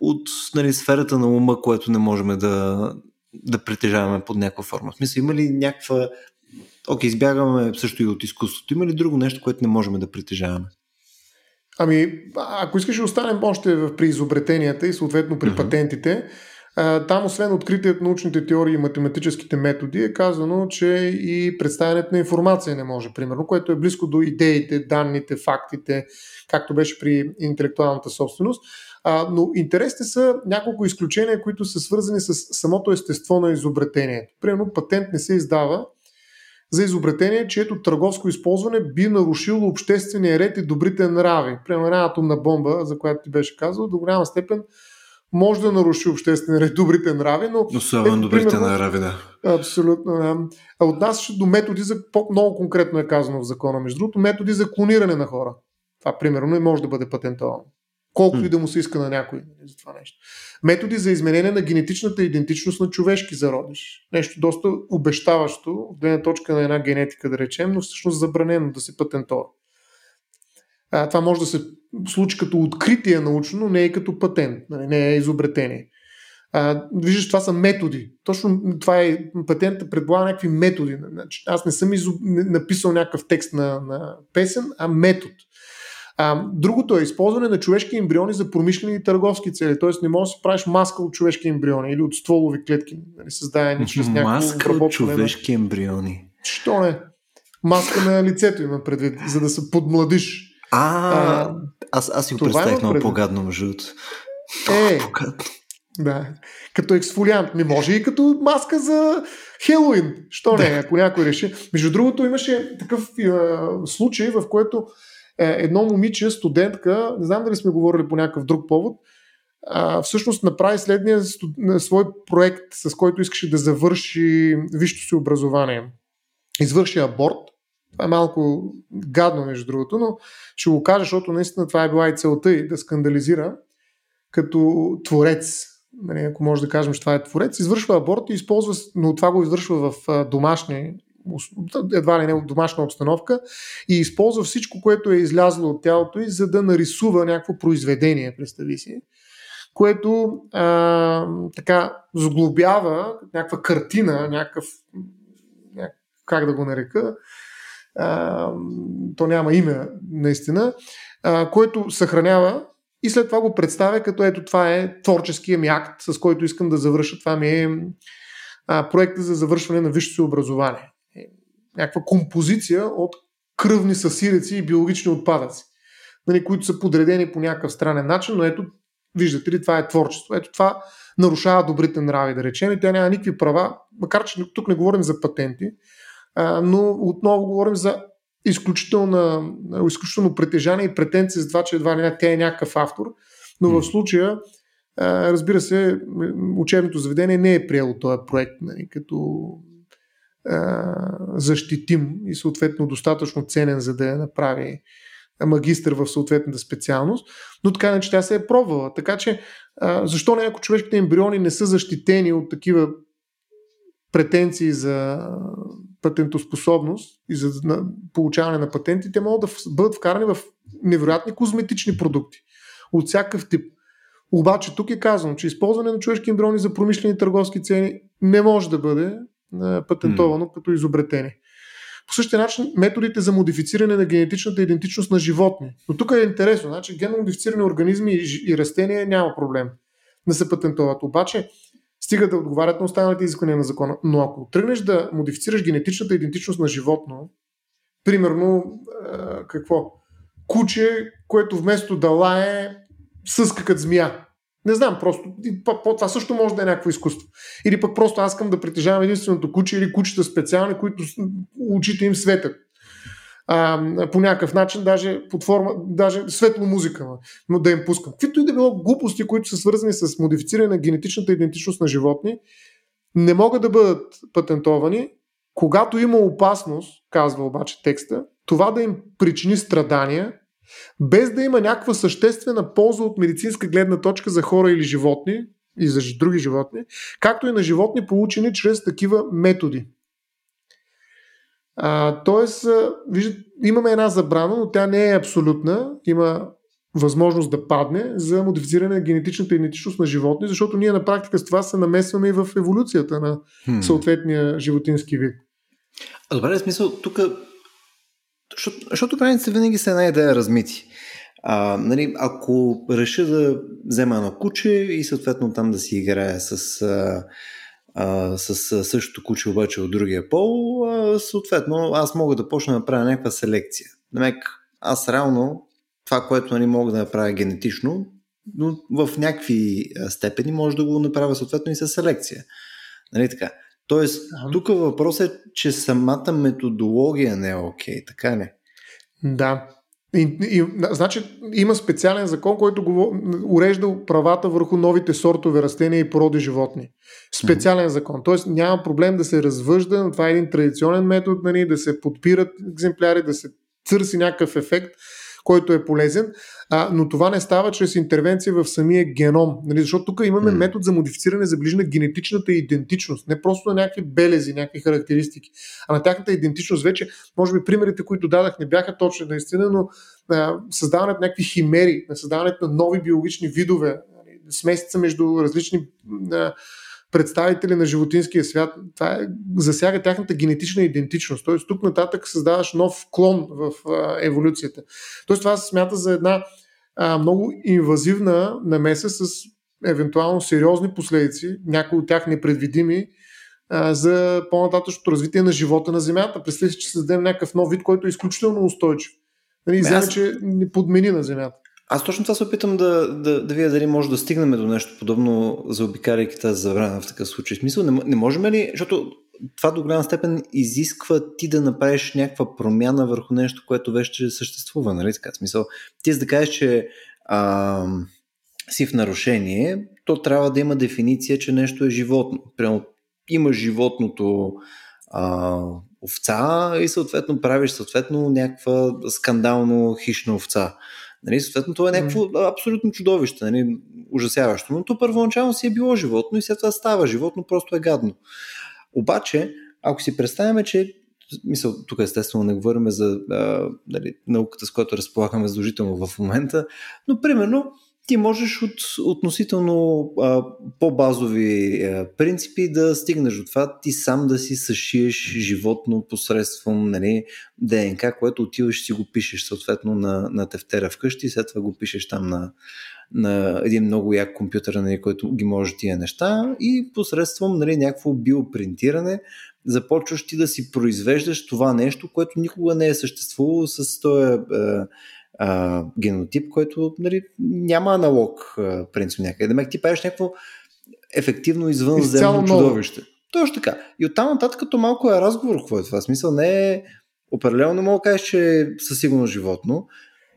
от нали, сферата на ума, което не можем да, да притежаваме под някаква форма? В смисъл, има ли някаква... Окей, okay, избягаме също и от изкуството. Има ли друго нещо, което не можем да притежаваме? Ами, ако искаш останем още при изобретенията и съответно при uh-huh. патентите, там, освен откритият научните теории и математическите методи, е казано, че и представянето на информация не може, примерно, което е близко до идеите, данните, фактите, както беше при интелектуалната собственост. Но интересни са няколко изключения, които са свързани с самото естество на изобретението. Примерно, патент не се издава за изобретение, чието търговско използване би нарушило обществения ред и добрите нрави. Примерно една атомна бомба, за която ти беше казал, до голяма степен може да наруши обществения ред, добрите нрави, но... Особено добрите примерно, нрави, да. Абсолютно, да. А отнасяше до методи за... Много конкретно е казано в закона, между другото, методи за клониране на хора. Това, примерно, не може да бъде патентовано. Колкото и да му се иска на някой нали, за това нещо. Методи за изменение на генетичната идентичност на човешки зародиш. Нещо доста обещаващо, от гледна точка на една генетика, да речем, но всъщност забранено да се патентова. А, това може да се случи като откритие научно, но не е като патент, нали, не е изобретение. А, виждаш, това са методи. Точно това е патента предполага някакви методи. Значи, аз не съм изоб... написал някакъв текст на, на песен, а метод. А, другото е използване на човешки ембриони за промишлени и търговски цели. Тоест не можеш да си правиш маска от човешки ембриони или от стволови клетки, нали, създадени чрез някакво Маска от човешки ембриони. Що не? Маска на лицето има предвид, за да се подмладиш. А, а аз, аз си го представих много по-гадно, между Е, да. Като ексфолиант. Не може и като маска за Хелоуин. Що не, ако някой реши. Между другото, имаше такъв е, случай, в който е, едно момиче, студентка, не знам дали сме говорили по някакъв друг повод, а, всъщност направи следния свой проект, с който искаше да завърши висшето си образование. Извърши аборт. Това е малко гадно, между другото, но ще го кажа, защото наистина това е била и целта и да скандализира като творец. Нали, ако може да кажем, че това е творец, извършва аборт и използва, но това го извършва в домашни едва ли не от домашна обстановка и използва всичко, което е излязло от тялото и за да нарисува някакво произведение, представи си, което а, така сглобява някаква картина, някакъв, няк, как да го нарека, а, то няма име наистина, а, който съхранява и след това го представя като ето това е творческия ми акт, с който искам да завърша. Това ми е а, проекта за завършване на висшето образование някаква композиция от кръвни съсиреци и биологични отпадъци, нали, които са подредени по някакъв странен начин, но ето, виждате ли, това е творчество. Ето това нарушава добрите нрави, да речем, и тя няма никакви права, макар че тук не говорим за патенти, а, но отново говорим за изключително, изключително притежание и претенция за това, че едва ли не тя е някакъв автор, но в случая разбира се, учебното заведение не е приело този проект нали, като защитим и съответно достатъчно ценен, за да я направи магистър в съответната специалност, но така не, че тя се е пробвала. Така че, а, защо ако човешките ембриони не са защитени от такива претенции за патентоспособност и за получаване на патенти, те могат да бъдат вкарани в невероятни козметични продукти от всякакъв тип. Обаче тук е казано, че използване на човешки ембриони за промишлени търговски цени не може да бъде патентовано mm. като изобретение. По същия начин методите за модифициране на генетичната идентичност на животни. Но тук е интересно, значи генно модифицирани организми и, и растения няма проблем да се патентоват. Обаче стига да отговарят на останалите изисквания на закона. Но ако тръгнеш да модифицираш генетичната идентичност на животно, примерно, е, какво? Куче, което вместо да лае, съска като змия. Не знам, просто това също може да е някакво изкуство. Или пък просто аз искам да притежавам единственото куче или кучета специални, които очите им светят. А, по някакъв начин, даже под форма, даже светло музика, но да им пускам. Каквито и да било глупости, които са свързани с модифициране на генетичната идентичност на животни, не могат да бъдат патентовани, когато има опасност, казва обаче текста, това да им причини страдания без да има някаква съществена полза от медицинска гледна точка за хора или животни, и за други животни, както и на животни, получени чрез такива методи. А, тоест, виждате, имаме една забрана, но тя не е абсолютна. Има възможност да падне за модифициране на генетичната идентичност на животни, защото ние на практика с това се намесваме и в еволюцията на съответния животински вид. Добре, в смисъл, тук защото, защото границите винаги са една идея размити. А, нали, ако реша да взема едно куче и съответно там да си играя с, а, а, с същото куче обаче от другия пол, а, съответно аз мога да почна да направя някаква селекция. Намек, аз реално това, което нали, мога да направя генетично, но в някакви степени може да го направя съответно и с селекция. Нали така? Тоест, тук въпросът е, че самата методология не е окей, okay, така не? Да. И, и, значи има специален закон, който го урежда правата върху новите сортове растения и породи животни. Специален mm-hmm. закон. Тоест няма проблем да се развъжда, това е един традиционен метод, нали, да се подпират екземпляри, да се търси някакъв ефект който е полезен, а, но това не става чрез интервенция в самия геном. Нали, защото тук имаме mm. метод за модифициране за ближна генетичната идентичност. Не просто на някакви белези, някакви характеристики, а на тяхната идентичност вече, може би примерите, които дадах, не бяха точни наистина, но а, създаването на някакви химери, на създаването на нови биологични видове, нали, смесица между различни а, представители на животинския свят, това е, засяга тяхната генетична идентичност. Тоест тук нататък създаваш нов клон в а, еволюцията. Тоест това се смята за една а, много инвазивна намеса с евентуално сериозни последици, някои от тях непредвидими, а, за по-нататъчното развитие на живота на Земята. Представи си, че създадем някакъв нов вид, който е изключително устойчив. Нали, вземе, аз... че ни подмени на Земята. Аз точно това се опитам да, да, да видя дали може да стигнем до нещо подобно, заобикаляйки тази забрана в такъв случай. Смисъл, не, не можем ли, защото това до голяма степен изисква ти да направиш някаква промяна върху нещо, което вече съществува, нали така? Смисъл, ти за да кажеш, че а, си в нарушение, то трябва да има дефиниция, че нещо е животно. Прямо има животното а, овца и съответно правиш съответно някаква скандално хищна овца. Нали, съответно, това е някакво mm. абсолютно чудовище, нали, ужасяващо. Но то първоначално си е било животно и след това става животно, просто е гадно. Обаче, ако си представяме, че мисъл, тук естествено не говорим за а, нали, науката, с която разполагаме задължително в момента, но примерно ти можеш от относително а, по-базови а, принципи да стигнеш до това. Ти сам да си съшиеш животно посредством нали, ДНК, което отиваш си го пишеш съответно на, на тефтера вкъщи след това го пишеш там на, на един много як компютър, нали, който ги може тия неща и посредством нали, някакво биопринтиране започваш ти да си произвеждаш това нещо, което никога не е съществувало с този а, генотип, който нали, няма аналог принцип някъде. Демек ти правиш някакво ефективно извънземно чудовище. Точно така. И оттам нататък като малко е разговор, какво е това. Смисъл не е определено не мога да кажеш, че е със сигурно животно.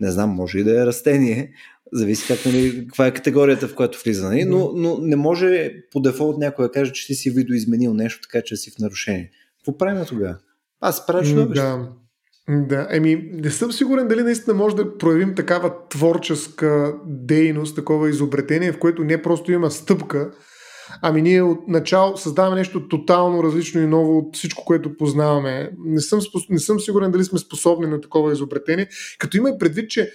Не знам, може и да е растение. Зависи как, нали, каква е категорията, в която влиза. Нали? Но, но не може по дефолт някой да каже, че ти си видоизменил нещо, така че си в нарушение. Какво правим тогава? Аз правя чудовище. Да. Да, еми, не съм сигурен дали наистина може да проявим такава творческа дейност, такова изобретение, в което не просто има стъпка, ами ние от начало създаваме нещо тотално различно и ново от всичко, което познаваме. Не съм, не съм сигурен дали сме способни на такова изобретение, като има предвид, че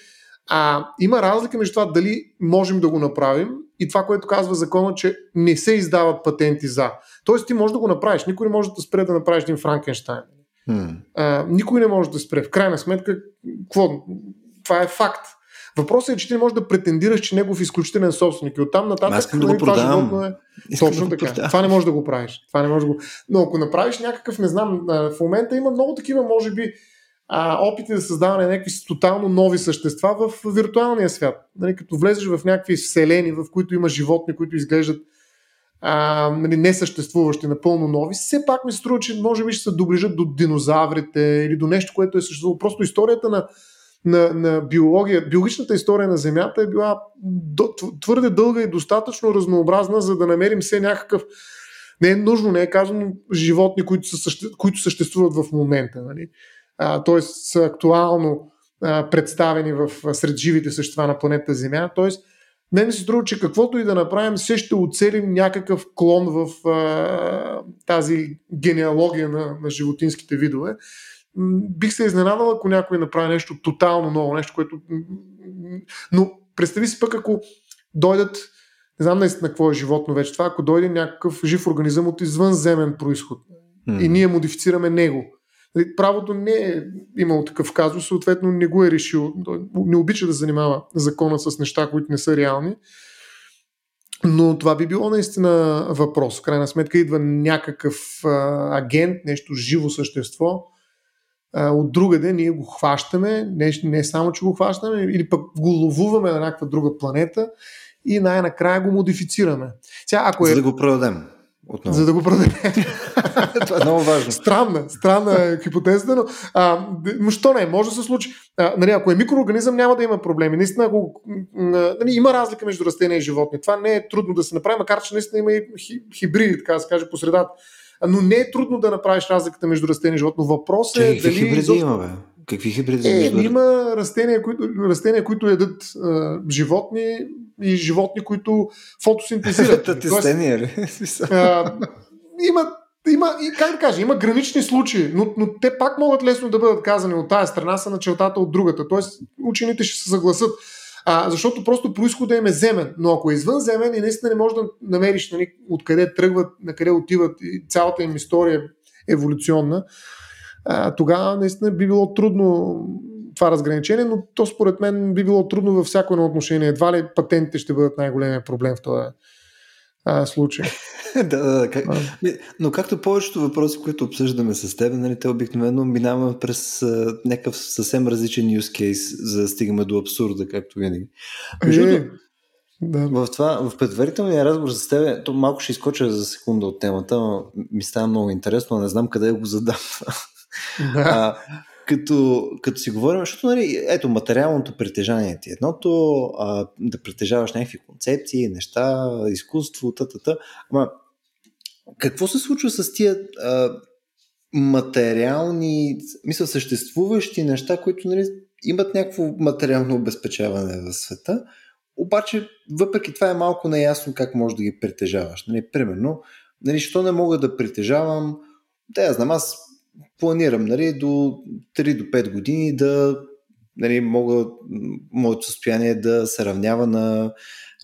а, има разлика между това дали можем да го направим и това, което казва закона, че не се издават патенти за. Тоест ти можеш да го направиш. Никой не може да спре да направиш един Франкенштайн. А, никой не може да спре. В крайна сметка, какво? Това е факт. Въпросът е, че ти не можеш да претендираш, че негов изключителен собственик. И оттам нататък искам да го продавам. Е... Точно да така. Това не можеш да го правиш. Това не можеш да го... Но ако направиш някакъв, не знам, в момента има много такива, може би, а, опити за създаване на някакви тотално нови същества в виртуалния свят. Нали, като влезеш в някакви вселени, в които има животни, които изглеждат а, нали, несъществуващи, напълно нови, все пак ми се струва, че може би ще се доближат до динозаврите или до нещо, което е съществувало. Просто историята на, на, на биология, биологичната история на Земята е била твърде дълга и достатъчно разнообразна, за да намерим все някакъв не е нужно, не е казано животни, които, са, които съществуват в момента. Нали? А, тоест са актуално а, представени в, сред живите същества на планета Земя. Тоест, мен се струва, че каквото и да направим, все ще оцелим някакъв клон в а, тази генеалогия на, на животинските видове. Бих се изненадал, ако някой направи нещо тотално ново, нещо, което... Но представи си пък, ако дойдат, не знам наистина какво е животно вече това, ако дойде някакъв жив организъм от извънземен происход mm. и ние модифицираме него. Нали, правото не е имало такъв казус, съответно не го е решил. Не обича да занимава закона с неща, които не са реални. Но това би било наистина въпрос. В крайна сметка идва някакъв а, агент, нещо живо същество. А, от другаде ние го хващаме, не, не само, че го хващаме, или пък го ловуваме на някаква друга планета и най-накрая го модифицираме. Сега, ако е... За да го продадем. Отново. За да го продадем. *laughs* Това е много важно. Странна, странна е хипотезата, но, а, що не, може да се случи. А, нали, ако е микроорганизъм, няма да има проблеми. Наистина, ако, нали, има разлика между растения и животни. Това не е трудно да се направи, макар че наистина има и хибриди, така да се каже, по средата. Но не е трудно да направиш разликата между растение и животно. Въпрос е дали... хибриди изобщо... има, бе? Какви хибриди? Е, има растения, които, растения, които едат а, животни и животни, които фотосинтезират. *laughs* Тестения ли? *laughs* има, има, и как да кажа, има гранични случаи, но, но те пак могат лесно да бъдат казани от тази страна, са на чертата от другата. Тоест, учените ще се съгласат. А, защото просто происхода им е земен. Но ако е извън земен и наистина не можеш да намериш нали, откъде тръгват, на къде отиват и цялата им история еволюционна, а, тогава наистина би било трудно това разграничение, но то според мен би било трудно във всяко едно отношение. Едва ли патентите ще бъдат най-големия проблем в този а, случай. *laughs* да, да, да. Как... Но както повечето въпроси, които обсъждаме с теб, нали, те обикновено минаваме през а, някакъв съвсем различен use case, за да стигаме до абсурда, както винаги. Между е, да. в, това, в предварителния разговор с теб, то малко ще изкоча за секунда от темата, но ми става много интересно, не знам къде го задам. *laughs* А, като, като си говорим, защото нали, ето материалното притежание ти е едното, а, да притежаваш някакви концепции, неща, изкуство, т.т. Ама какво се случва с тия а, материални, мисля, съществуващи неща, които нали, имат някакво материално обезпечаване в света, обаче въпреки това е малко неясно как можеш да ги притежаваш. Нали, примерно, нали, що не мога да притежавам, да я знам, аз планирам нали, до 3 до 5 години да нали, мога моето състояние да се равнява на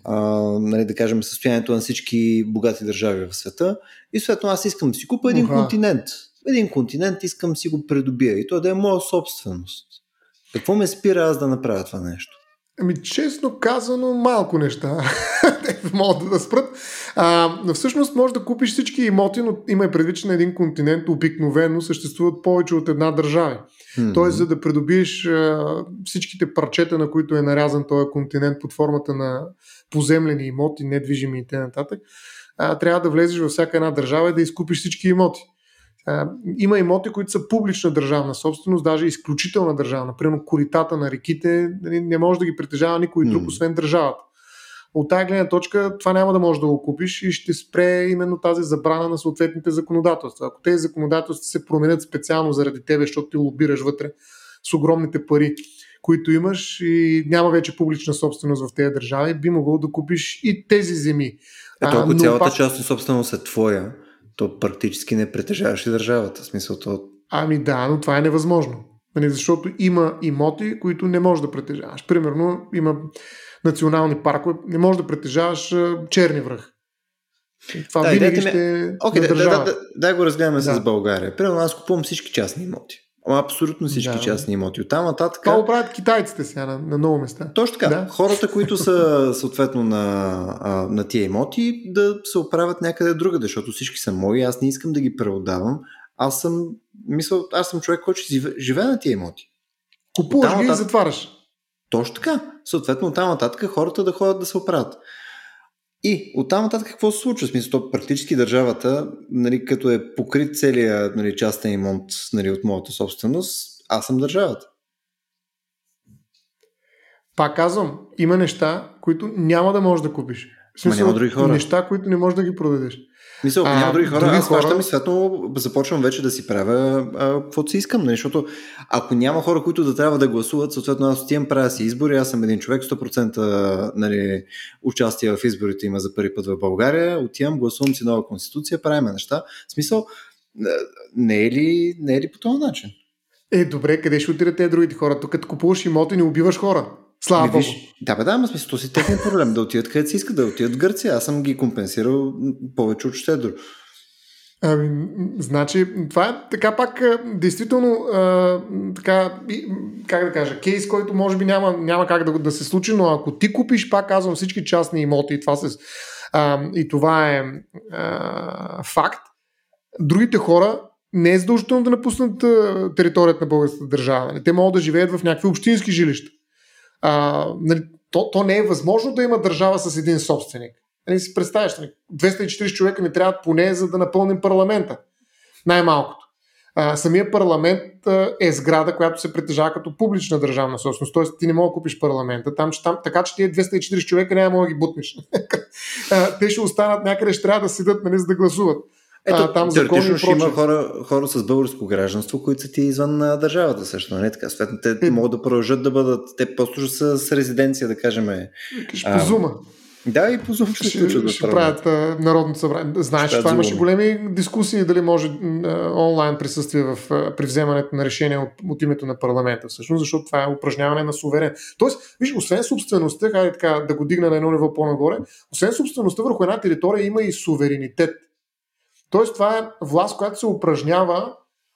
а, нали, да кажем състоянието на всички богати държави в света и съответно аз искам да си купа един uh-huh. континент. Един континент искам да си го придобия и то да е моя собственост. Какво ме спира аз да направя това нещо? Ами, честно казано, малко неща *laughs* могат да спрат. А, но всъщност можеш да купиш всички имоти, но има и предвид, че на един континент обикновено съществуват повече от една държава. Mm-hmm. Тоест, за да придобиеш а, всичките парчета, на които е нарязан този континент под формата на поземлени имоти, недвижими и т.н., трябва да влезеш във всяка една държава и да изкупиш всички имоти. Има имоти, които са публична държавна собственост, даже изключителна държавна. Примерно коритата на реките нали, не може да ги притежава никой друг, mm. освен държавата. От тази гледна точка това няма да можеш да го купиш и ще спре именно тази забрана на съответните законодателства. Ако тези законодателства се променят специално заради тебе, защото ти лобираш вътре с огромните пари, които имаш и няма вече публична собственост в тези държави, би могъл да купиш и тези земи. Ето, ако а, цялата пак... част от собственост е твоя, то практически не притежаваш и държавата. Смисъл, то... Ами да, но това е невъзможно. Нали, защото има имоти, които не можеш да притежаваш. Примерно има национални паркове, не можеш да притежаваш черни връх. Това да, винаги ще е Окей, да, да, да, да, да, го разгледаме да. с България. Примерно аз купувам всички частни имоти. Абсолютно всички да. частни имоти. Оттам нататък. Това го правят китайците сега на, на много места. Точно така. Да. Хората, които са *laughs* съответно на, на тия имоти, да се оправят някъде другаде, защото всички са мои. Аз не искам да ги преодавам. Аз съм, мисля, аз съм човек, който живее на тия имоти. Купуваш ги и затваряш. Точно така. Съответно, оттам нататък хората да ходят да се оправят. И оттам нататък какво се случва? Смисъл, практически държавата, нали, като е покрит целият нали, частен имонт нали, от моята собственост, аз съм държавата. Пак казвам, има неща, които няма да можеш да купиш. В смисъл, няма други хора. Неща, които не можеш да ги продадеш. Мисля, а, няма други хора, други аз хващам и светно започвам вече да си правя каквото си искам, нали? защото ако няма хора, които да трябва да гласуват, съответно аз отивам, правя си избори, аз съм един човек, 100% нали, участие в изборите има за първи път в България, отивам, гласувам си нова конституция, правим неща. В смисъл, не е ли, не е ли по този начин? Е, добре, къде ще отидат те другите хора? Тук като купуваш имоти, не убиваш хора. Слава Богу. Да, бе, да, ама смисъл, то си техен проблем да отидат където си искат да отидат в Гърция. Аз съм ги компенсирал повече от щедро. Ами, значи, това е така пак, действително, а, така, как да кажа, кейс, който може би няма, няма как да, да се случи, но ако ти купиш, пак казвам, всички частни имоти, и това, се, а, и това е а, факт, другите хора не е задължително да напуснат а, територията на българската държава. Нали, те могат да живеят в някакви общински жилища. А, нали, то, то не е възможно да има държава с един собственик. Нали, си представяш, 240 нали, човека не трябват поне за да напълним парламента. Най-малкото. А, самия парламент а, е сграда, която се притежава като публична държавна собственост. Тоест ти не мога да купиш парламента, там, че, там, така че тия 240 човека няма да ги бутнеш. *laughs* Те ще останат някъде, ще трябва да седат, нали, за да гласуват. Ето, а, там теоретично ще има хора, хора с българско гражданство, които са ти извън на държавата също, не нали така? Съответно, те е... могат да продължат да бъдат, те просто са с резиденция, да кажем. Ще позума. Да, и по Zoom ще, ще, ще, ще правят а, Народното събрание. Знаеш, това имаше големи дискусии дали може а, онлайн присъствие в, а, при вземането на решение от, от името на парламента, всъщност, защото това е упражняване на суверен. Тоест, виж, освен собствеността, хайде така да го дигна на едно ниво по-нагоре, освен собствеността върху една територия има и суверенитет. Тоест, това е власт, която се упражнява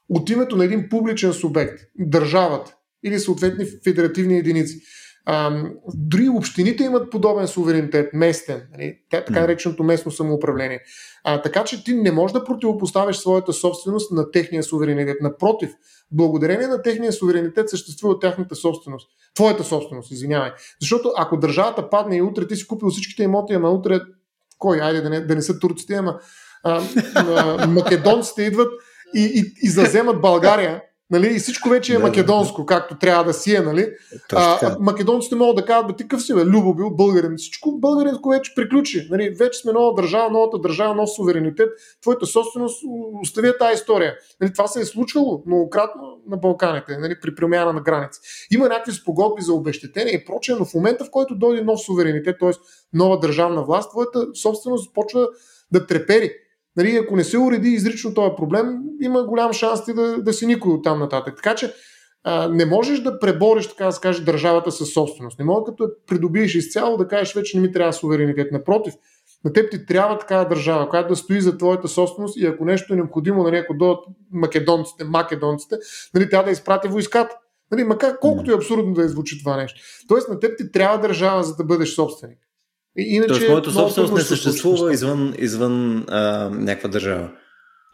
от името на един публичен субект, държавата или съответни федеративни единици. А, дори общините имат подобен суверенитет, местен, нали? така нареченото местно самоуправление. А, така че ти не можеш да противопоставиш своята собственост на техния суверенитет. Напротив, благодарение на техния суверенитет съществува тяхната собственост. Твоята собственост, извинявай. Защото ако държавата падне и утре ти си купил всичките имоти, ама утре кой, айде да не, да не са турците, ама а, а, македонците идват и, и, и заземат България Нали? И всичко вече е да, македонско, както трябва да си е. Нали? А, македонците могат да кажат, бе, ти къв си, бе, Любо бил българин. Всичко българинско вече приключи. Нали? Вече сме нова държава, новата държава, нов суверенитет. Твоята собственост остави тази история. Нали? Това се е случвало многократно на Балканите, нали? при премяна на граници. Има някакви спогодби за обещетение и прочее, но в момента, в който дойде нов суверенитет, т.е. нова държавна власт, твоята собственост почва да трепери. Нали, ако не се уреди изрично този проблем, има голям шанс ти да, да си никой от там нататък. Така че а, не можеш да пребориш, така да се държавата със собственост. Не може като придобиеш изцяло да кажеш вече не ми трябва суверенитет. Напротив, на теб ти трябва такава държава, която да стои за твоята собственост и ако нещо е необходимо, нали, ако дойдат македонците, македонците, нали, тя да изпрати войската. Нали, макар колкото е абсурдно да звучи това нещо. Тоест на теб ти трябва държава, за да бъдеш собственик. Иначе, Тоест, моята собственост не съществува извън, извън а, някаква държава.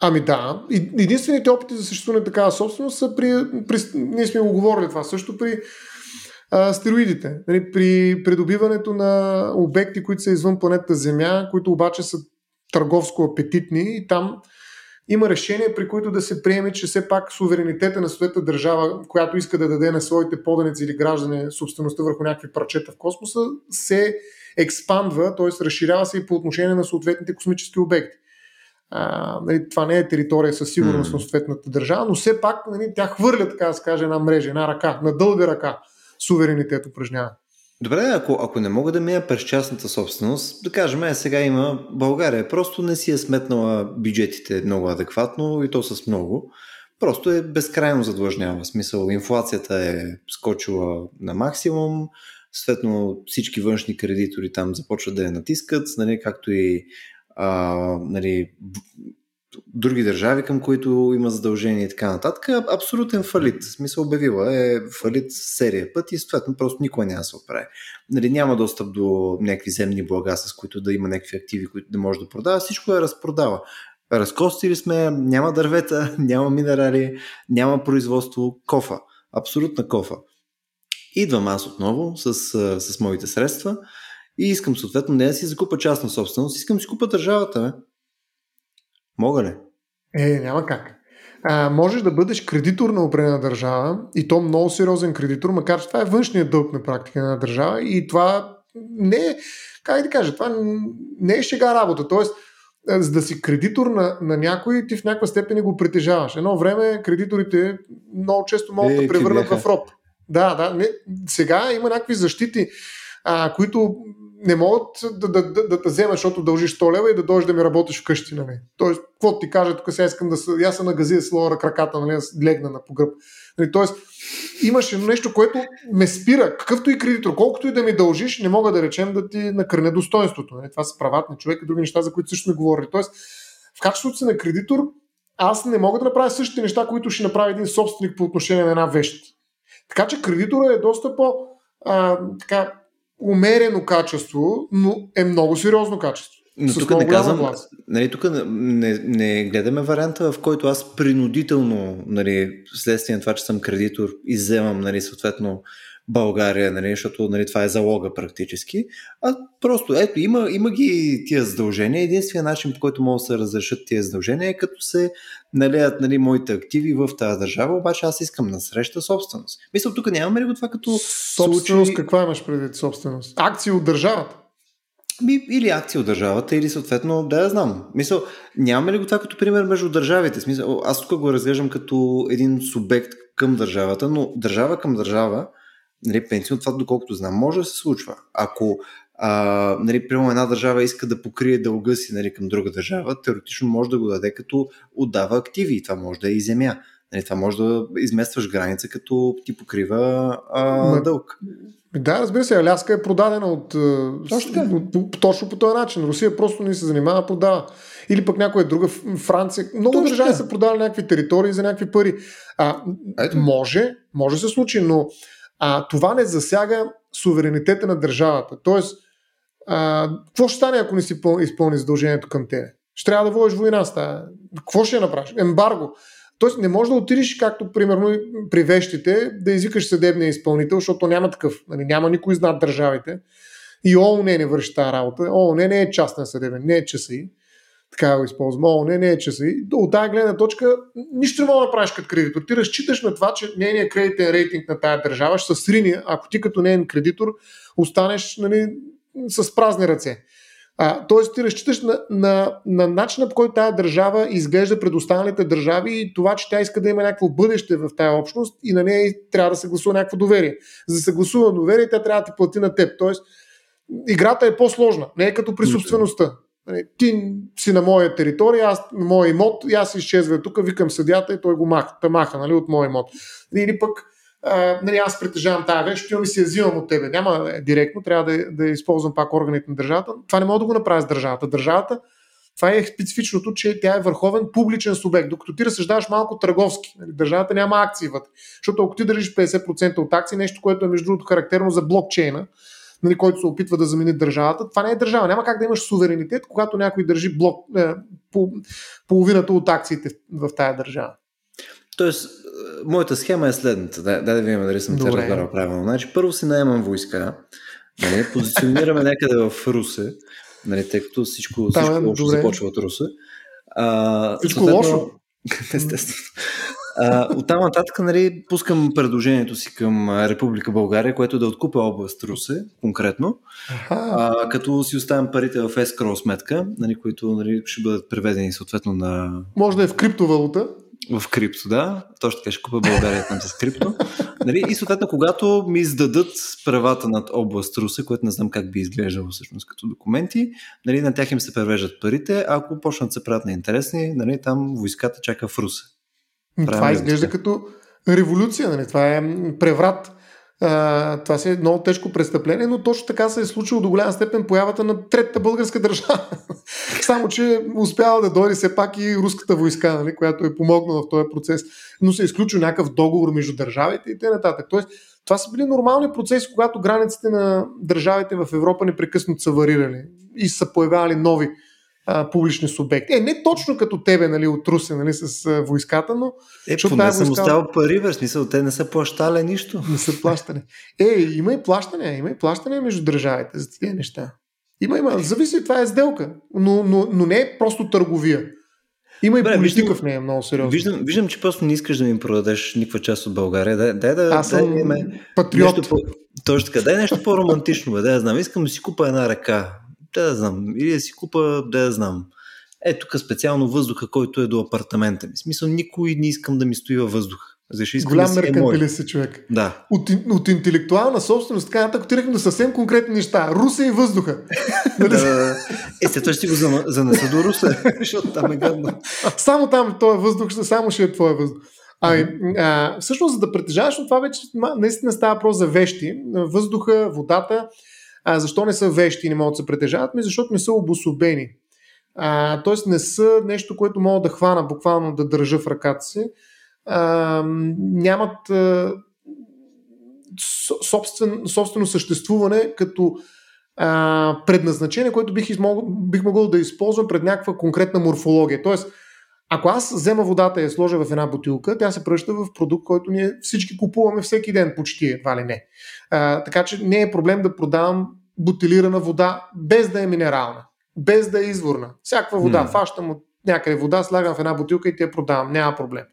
Ами да. Единствените опити за съществуване на такава собственост са при, при. Ние сме го говорили това също при а, стероидите. Нали, при придобиването на обекти, които са извън планетата Земя, които обаче са търговско апетитни и там има решения, при които да се приеме, че все пак суверенитета на своята държава, която иска да даде на своите поданици или граждани собствеността върху някакви парчета в космоса, се експандва, т.е. разширява се и по отношение на съответните космически обекти. А, нали, това не е територия със сигурност mm. на съответната държава, но все пак нали, тя хвърля, така да се каже, една мрежа, една ръка, на дълга ръка суверенитет упражнява. Добре, ако, ако не мога да мия през частната собственост, да кажем, е, сега има България, просто не си е сметнала бюджетите много адекватно и то с много. Просто е безкрайно задлъжнява. В смисъл, инфлацията е скочила на максимум, Съответно, всички външни кредитори там започват да я натискат, нали, както и а, нали, други държави, към които има задължения и така нататък. Абсолютен фалит. В смисъл обявила е фалит серия път и съответно просто никой няма да се оправи. Нали, няма достъп до някакви земни блага, с които да има някакви активи, които да може да продава. Всичко е разпродава. Разкостили сме, няма дървета, *laughs* няма минерали, няма производство, кофа. Абсолютна кофа. Идвам аз отново с, с моите средства и искам съответно не да си закупа частна собственост, искам да си купа държавата. Бе. Мога ли? Е, няма как. А, можеш да бъдеш кредитор на определена държава и то много сериозен кредитор, макар че това е външният дълг на практика на държава и това не е, как да кажа, това не е шега работа. Тоест, за да си кредитор на, на някой, ти в някаква степен го притежаваш. Едно време кредиторите много често могат е, да превърнат в роб. Да, да. Не, сега има някакви защити, а, които не могат да, да, да, да те вземеш, защото дължиш 100 лева и да дойдеш да ми работиш вкъщи. Нали. Тоест, какво ти кажа, тук сега искам да се, аз се нагази да слова краката, нали, да легна на погръб. Нали, тоест, имаше нещо, което ме спира, какъвто и кредитор, колкото и да ми дължиш, не мога да речем да ти накърне достоинството. Нали. Това са правата на човека, други неща, за които също сме говорили. Тоест, в качеството си на кредитор, аз не мога да направя същите неща, които ще направи един собственик по отношение на една вещ. Така че кредитора е доста по а, така, умерено качество, но е много сериозно качество. Но тук не казвам, нали, тук не, не гледаме варианта, в който аз принудително, нали, следствие на това, че съм кредитор, изземам, нали, съответно, България, нали, защото нали, това е залога практически. А просто, ето, има, има ги тия задължения. Единственият начин, по който могат да се разрешат тия задължения е като се налеят нали, моите активи в тази държава, обаче аз искам на среща собственост. Мисля, тук нямаме ли го това като Собственост, случай... каква имаш преди собственост? Акции от държавата? Ми, или акции от държавата, или съответно, да я знам. Мисъл, нямаме ли го това като пример между държавите? Смисъл, аз тук го разглеждам като един субект към държавата, но държава към държава, нали, пенсионно това, доколкото знам, може да се случва. Ако а, нали, примерно една държава иска да покрие дълга си нали, към друга държава, теоретично може да го даде като отдава активи. Това може да е и земя. Нали, това може да изместваш граница, като ти покрива а, Ма, дълг. Да, разбира се, Аляска е продадена от, точно, от, точно по този начин. Русия просто не се занимава, продава. Или пък някоя друга Франция. Много точно държави са продали някакви територии за някакви пари. А, Ето. може, може да се случи, но а, това не засяга суверенитета на държавата. Тоест, а, какво ще стане, ако не си изпълни задължението към тебе? Ще трябва да водиш война с тази. Какво ще направиш? Ембарго. Тоест не може да отидеш, както примерно при вещите, да извикаш съдебния изпълнител, защото няма такъв. Нали, няма никой знат държавите. И ООН не върши тази работа. ООН не е частен съдебен, не е ЧСИ. Така го използвам. ООН не е ЧСИ. От тази гледна точка нищо не мога да направиш като кредитор. Ти разчиташ на това, че нейният кредитен рейтинг на тая държава ще се срини, ако ти като нейен кредитор останеш нали, с празни ръце. А, тоест ти разчиташ на, на, на начина по който тази държава изглежда пред останалите държави и това, че тя иска да има някакво бъдеще в тази общност и на нея трябва да се гласува някакво доверие. За да се гласува доверие, тя трябва да ти плати на теб. Тоест, играта е по-сложна, не е като при собствеността. Нали, ти си на моя територия, аз на моя имот, и аз изчезвам тук, викам съдята и той го маха, маха нали, от моя имот. Или пък а, нали, аз притежавам тази вещ, и си я взимам от тебе. Няма е, директно, трябва да, да използвам пак органите на държавата. Това не мога да го направя с държавата. Държавата, това е специфичното, че тя е върховен публичен субект, докато ти разсъждаваш малко търговски. Нали, държавата няма акции вътре. Защото ако ти държиш 50% от акции, нещо, което е между другото характерно за блокчейна, нали, който се опитва да замени държавата, това не е държава. Няма как да имаш суверенитет, когато някой държи блок, е, по, половината от акциите в, в тая държава. Тоест, моята схема е следната. Да, да, да видим дали съм те разбрал правилно. Значи, първо си наемам войска, нали, позиционираме някъде в Русе, нали, тъй като всичко, всичко Там, лошо започва от Русе. А, всичко лошо? *laughs* Естествено. А, от там нататък нали, пускам предложението си към Република България, което да откупя област Русе, конкретно, а, като си оставям парите в escrow сметка, нали, които нали, ще бъдат преведени съответно на... Може да е в криптовалута. В крипто, да. Точно така ще купя България там с крипто. Нали? И съответно, когато ми издадат правата над област Русе, което не знам как би изглеждало всъщност като документи, нали, на тях им се превеждат парите, ако почнат да се правят на интересни, нали, там войската чака в Русе. Това изглежда като революция, нали? това е преврат а, това си е много тежко престъпление, но точно така се е случило до голяма степен появата на третата българска държава. *laughs* Само, че успява да дойде все пак и руската войска, нали, която е помогнала в този процес, но се е изключил някакъв договор между държавите и т.н. Тоест, това са били нормални процеси, когато границите на държавите в Европа непрекъснато са варирали и са появявали нови а, публични субекти. Е, не точно като тебе, нали, от Русе, нали, с а, войската, но... Е, поне съм войска... оставил пари, в смисъл, те не са плащали нищо. Не са плащане. Е, има и плащане, има и плащане между държавите за тези неща. Има, има. Зависи, това е сделка, но, но, но не е просто търговия. Има и политика виждам, в нея много сериозно. Виждам, виждам, че просто не искаш да ми продадеш никаква част от България. Дай, дай да, Аз съм дай, дай, патриот. Нещо по, точно така. Дай нещо по-романтично. Бе, да, знам. Искам да си купа една ръка да, да знам, или да си купа, да, да знам. Е, тук специално въздуха, който е до апартамента ми. Смисъл, никой не искам да ми стои във въздуха. Защо искам Голям да меркантилист си човек. Да. От, от интелектуална собственост, така нататък, отирахме до съвсем конкретни неща. Руса и въздуха. *laughs* Е, след това ще го занеса до Руса, *laughs* защото там е гадно. Само там този въздух, само ще е твоя въздух. Ами, а, всъщност, за да притежаваш, това вече наистина става въпрос за вещи. Въздуха, водата, а защо не са вещи и не могат да се притежават? Ми защото не са обособени. А, тоест не са нещо, което мога да хвана, буквално да държа в ръката си. А, нямат а, собствен, собствено съществуване като а, предназначение, което бих, измог, бих могъл да използвам пред някаква конкретна морфология. Тоест, ако аз взема водата и я сложа в една бутилка, тя се пръща в продукт, който ние всички купуваме всеки ден, почти едва ли не. А, така че не е проблем да продавам бутилирана вода без да е минерална, без да е изворна. Всякаква вода, mm. фащам от някъде вода, слагам в една бутилка и те продавам, няма проблем.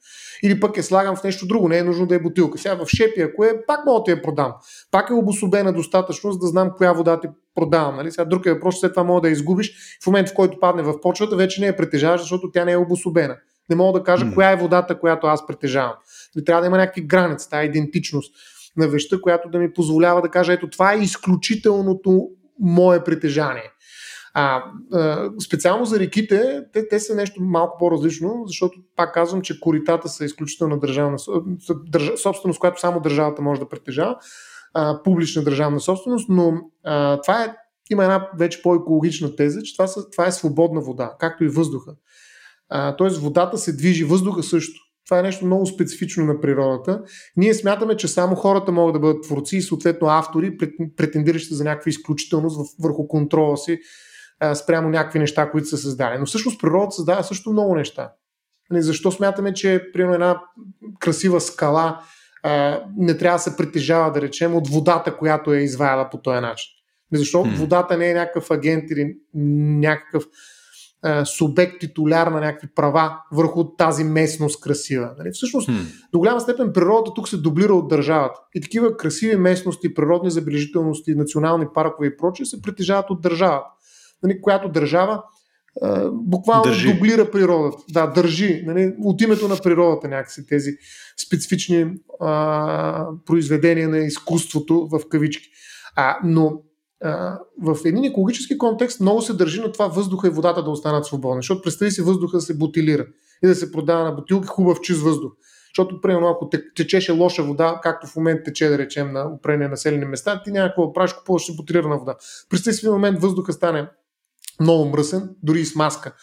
Или пък я слагам в нещо друго, не е нужно да е бутилка. Сега в шепи, ако е, пак мога да я продам. Пак е обособена достатъчно, за да знам коя вода ти продавам. Нали? Сега друг е въпрос, след това мога да я изгубиш. В момента, в който падне в почвата, вече не е притежаваш, защото тя не е обособена. Не мога да кажа mm. коя е водата, която аз притежавам. Не трябва да има някакви граници, тази идентичност на веща, която да ми позволява да кажа, ето това е изключителното мое притежание. А, специално за реките, те, те са нещо малко по-различно, защото пак казвам, че коритата са изключително държавна държа, собственост, която само държавата може да притежава, публична държавна собственост, но а, това е, има една вече по-екологична теза, че това, са, това е свободна вода, както и въздуха. А, тоест водата се движи, въздуха също. Това е нещо много специфично на природата. Ние смятаме, че само хората могат да бъдат творци и съответно автори, претендиращи за някаква изключителност върху контрола си спрямо някакви неща, които са създали. Но всъщност природата създава също много неща. Нали, защо смятаме, че примерно една красива скала а, не трябва да се притежава, да речем, от водата, която е изваяла по този начин? Нали, защо hmm. водата не е някакъв агент или някакъв а, субект, титуляр на някакви права върху тази местност красива. Нали? Всъщност, hmm. до голяма степен природата тук се дублира от държавата. И такива красиви местности, природни забележителности, национални паркове и прочие се притежават от държавата нали, която държава а, буквално държи. дублира природата. Да, държи. Нали, от името на природата някакси тези специфични а, произведения на изкуството в кавички. А, но а, в един екологически контекст много се държи на това въздуха и водата да останат свободни. Защото представи си въздуха да се бутилира и да се продава на бутилки хубав чист въздух. Защото, примерно, ако течеше лоша вода, както в момента тече, да речем, на опрени населени места, ти няма какво правиш, купуваш бутилирана вода. Си в момент въздуха стане много мръсен, дори и с маска.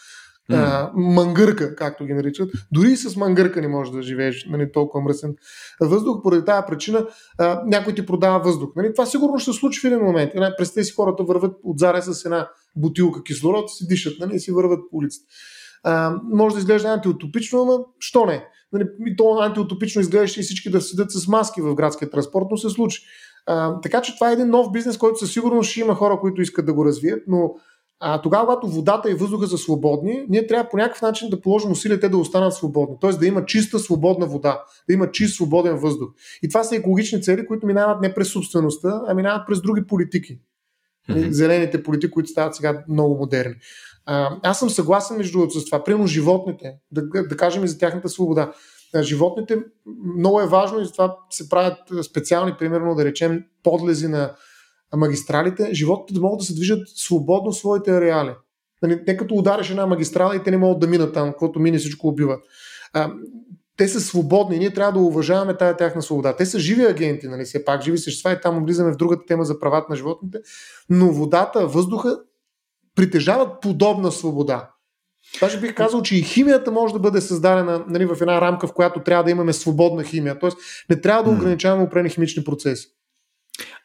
Mm. А, мангърка, както ги наричат. Дори и с мангърка не можеш да живееш нали, толкова мръсен въздух. Поради тази причина а, някой ти продава въздух. Нали, това сигурно ще се случи в един момент. Нали, представи си хората върват от заре с една бутилка кислород си дишат нали, и си върват по улицата. А, може да изглежда антиутопично, но що не? Нали, то антиутопично изглеждаше и всички да седят с маски в градския транспорт, но се случи. А, така че това е един нов бизнес, който със сигурност ще има хора, които искат да го развият, но а, тогава, когато водата и въздуха са свободни, ние трябва по някакъв начин да положим усилия те да останат свободни. Тоест да има чиста свободна вода, да има чист свободен въздух. И това са екологични цели, които минават не през собствеността, а минават през други политики. Mm-hmm. Зелените политики, които стават сега много модерни. А, аз съм съгласен между другото с това. Примерно животните, да, да кажем и за тяхната свобода. Животните много е важно и затова се правят специални, примерно да речем, подлези на магистралите, животните да могат да се движат свободно в своите ареали. Нали, те като удариш една магистрала и те не могат да минат там, каквото мине всичко убива. А, те са свободни и ние трябва да уважаваме тая тяхна свобода. Те са живи агенти, нали, все пак живи същества и там влизаме в другата тема за правата на животните, но водата, въздуха притежават подобна свобода. Даже бих казал, че и химията може да бъде създадена нали, в една рамка, в която трябва да имаме свободна химия. Тоест не трябва да ограничаваме определени химични процеси.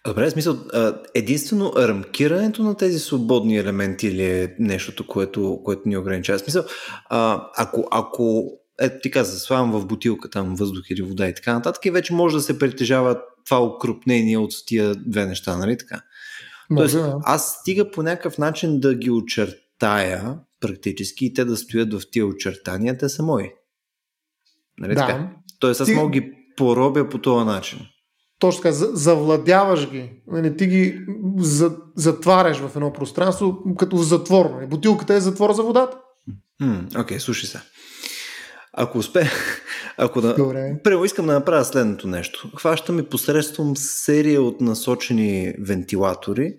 Добре, смисъл, единствено рамкирането на тези свободни елементи или е нещото, което, което ни ограничава? Смисъл, ако, ако ето ти каза, слагам в бутилка там въздух или вода и така нататък и вече може да се притежава това укрупнение от тия две неща, нали така? Може, Тоест, аз стига по някакъв начин да ги очертая практически и те да стоят в тия очертания, те са мои. Нали да. така? Тоест аз ти... мога ги поробя по този начин точно така, завладяваш ги, нали, ти ги затваряш в едно пространство, като в затвор. Нали. Бутилката е затвор за водата. Окей, okay, слушай се. Ако успе, *laughs* ако да... Първо искам да направя следното нещо. Хващам и посредством серия от насочени вентилатори,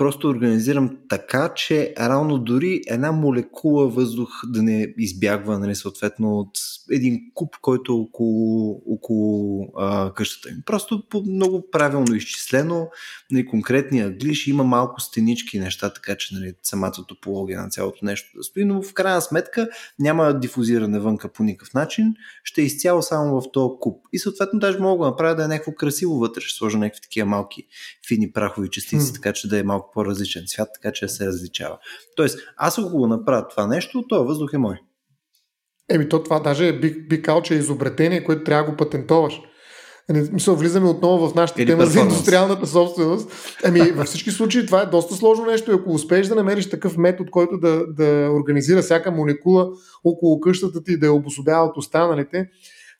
просто организирам така, че равно дори една молекула въздух да не избягва, нали, съответно, от един куп, който е около, около а, къщата им. Просто по много правилно изчислено, нали, конкретния глиш има малко стенички неща, така че нали, самата топология на цялото нещо да стои, но в крайна сметка няма дифузиране вънка по никакъв начин, ще е изцяло само в този куп. И съответно даже мога да направя да е някакво красиво вътре, ще сложа някакви такива малки фини прахови частици, mm. така че да е малко по-различен цвят, така че се различава. Тоест, аз ако го направя това нещо, този въздух е мой. Еми, то това даже бих, би казал, че е изобретение, което трябва да го патентоваш. Мисля, влизаме отново в нашата тема за индустриалната собственост. Ами, във всички случаи това е доста сложно нещо и ако успееш да намериш такъв метод, който да, да организира всяка молекула около къщата ти и да я обособява от останалите,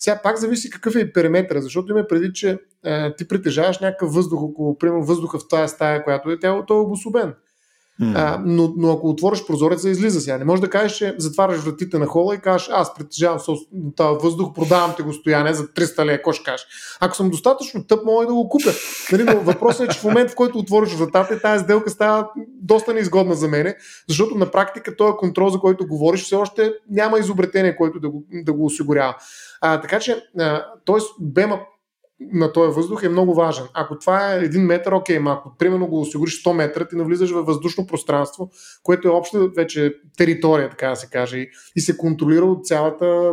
сега пак зависи какъв е периметър, защото има преди, че е, ти притежаваш някакъв въздух около, примерно въздуха в тази стая, която е, тя, той е обособен. Mm. А, но, но ако отвориш прозореца, излиза сега. Не можеш да кажеш, че затваряш вратите на хола и кажеш, аз притежавам този въздух, продавам те го стояне за 300 лея, какво ще кажеш? Ако съм достатъчно тъп, мога да го купя. Нали, но въпросът е, че в момента, в който отвориш вратата, тази сделка става доста неизгодна за мене, защото на практика този контрол, за който говориш, все още няма изобретение, което да го, да го осигурява. А, така че, т.е. бема на този въздух е много важен. Ако това е един метър, окей, ма ако примерно го осигуриш 100 метра, ти навлизаш във въздушно пространство, което е обща вече територия, така да се каже, и се контролира от цялата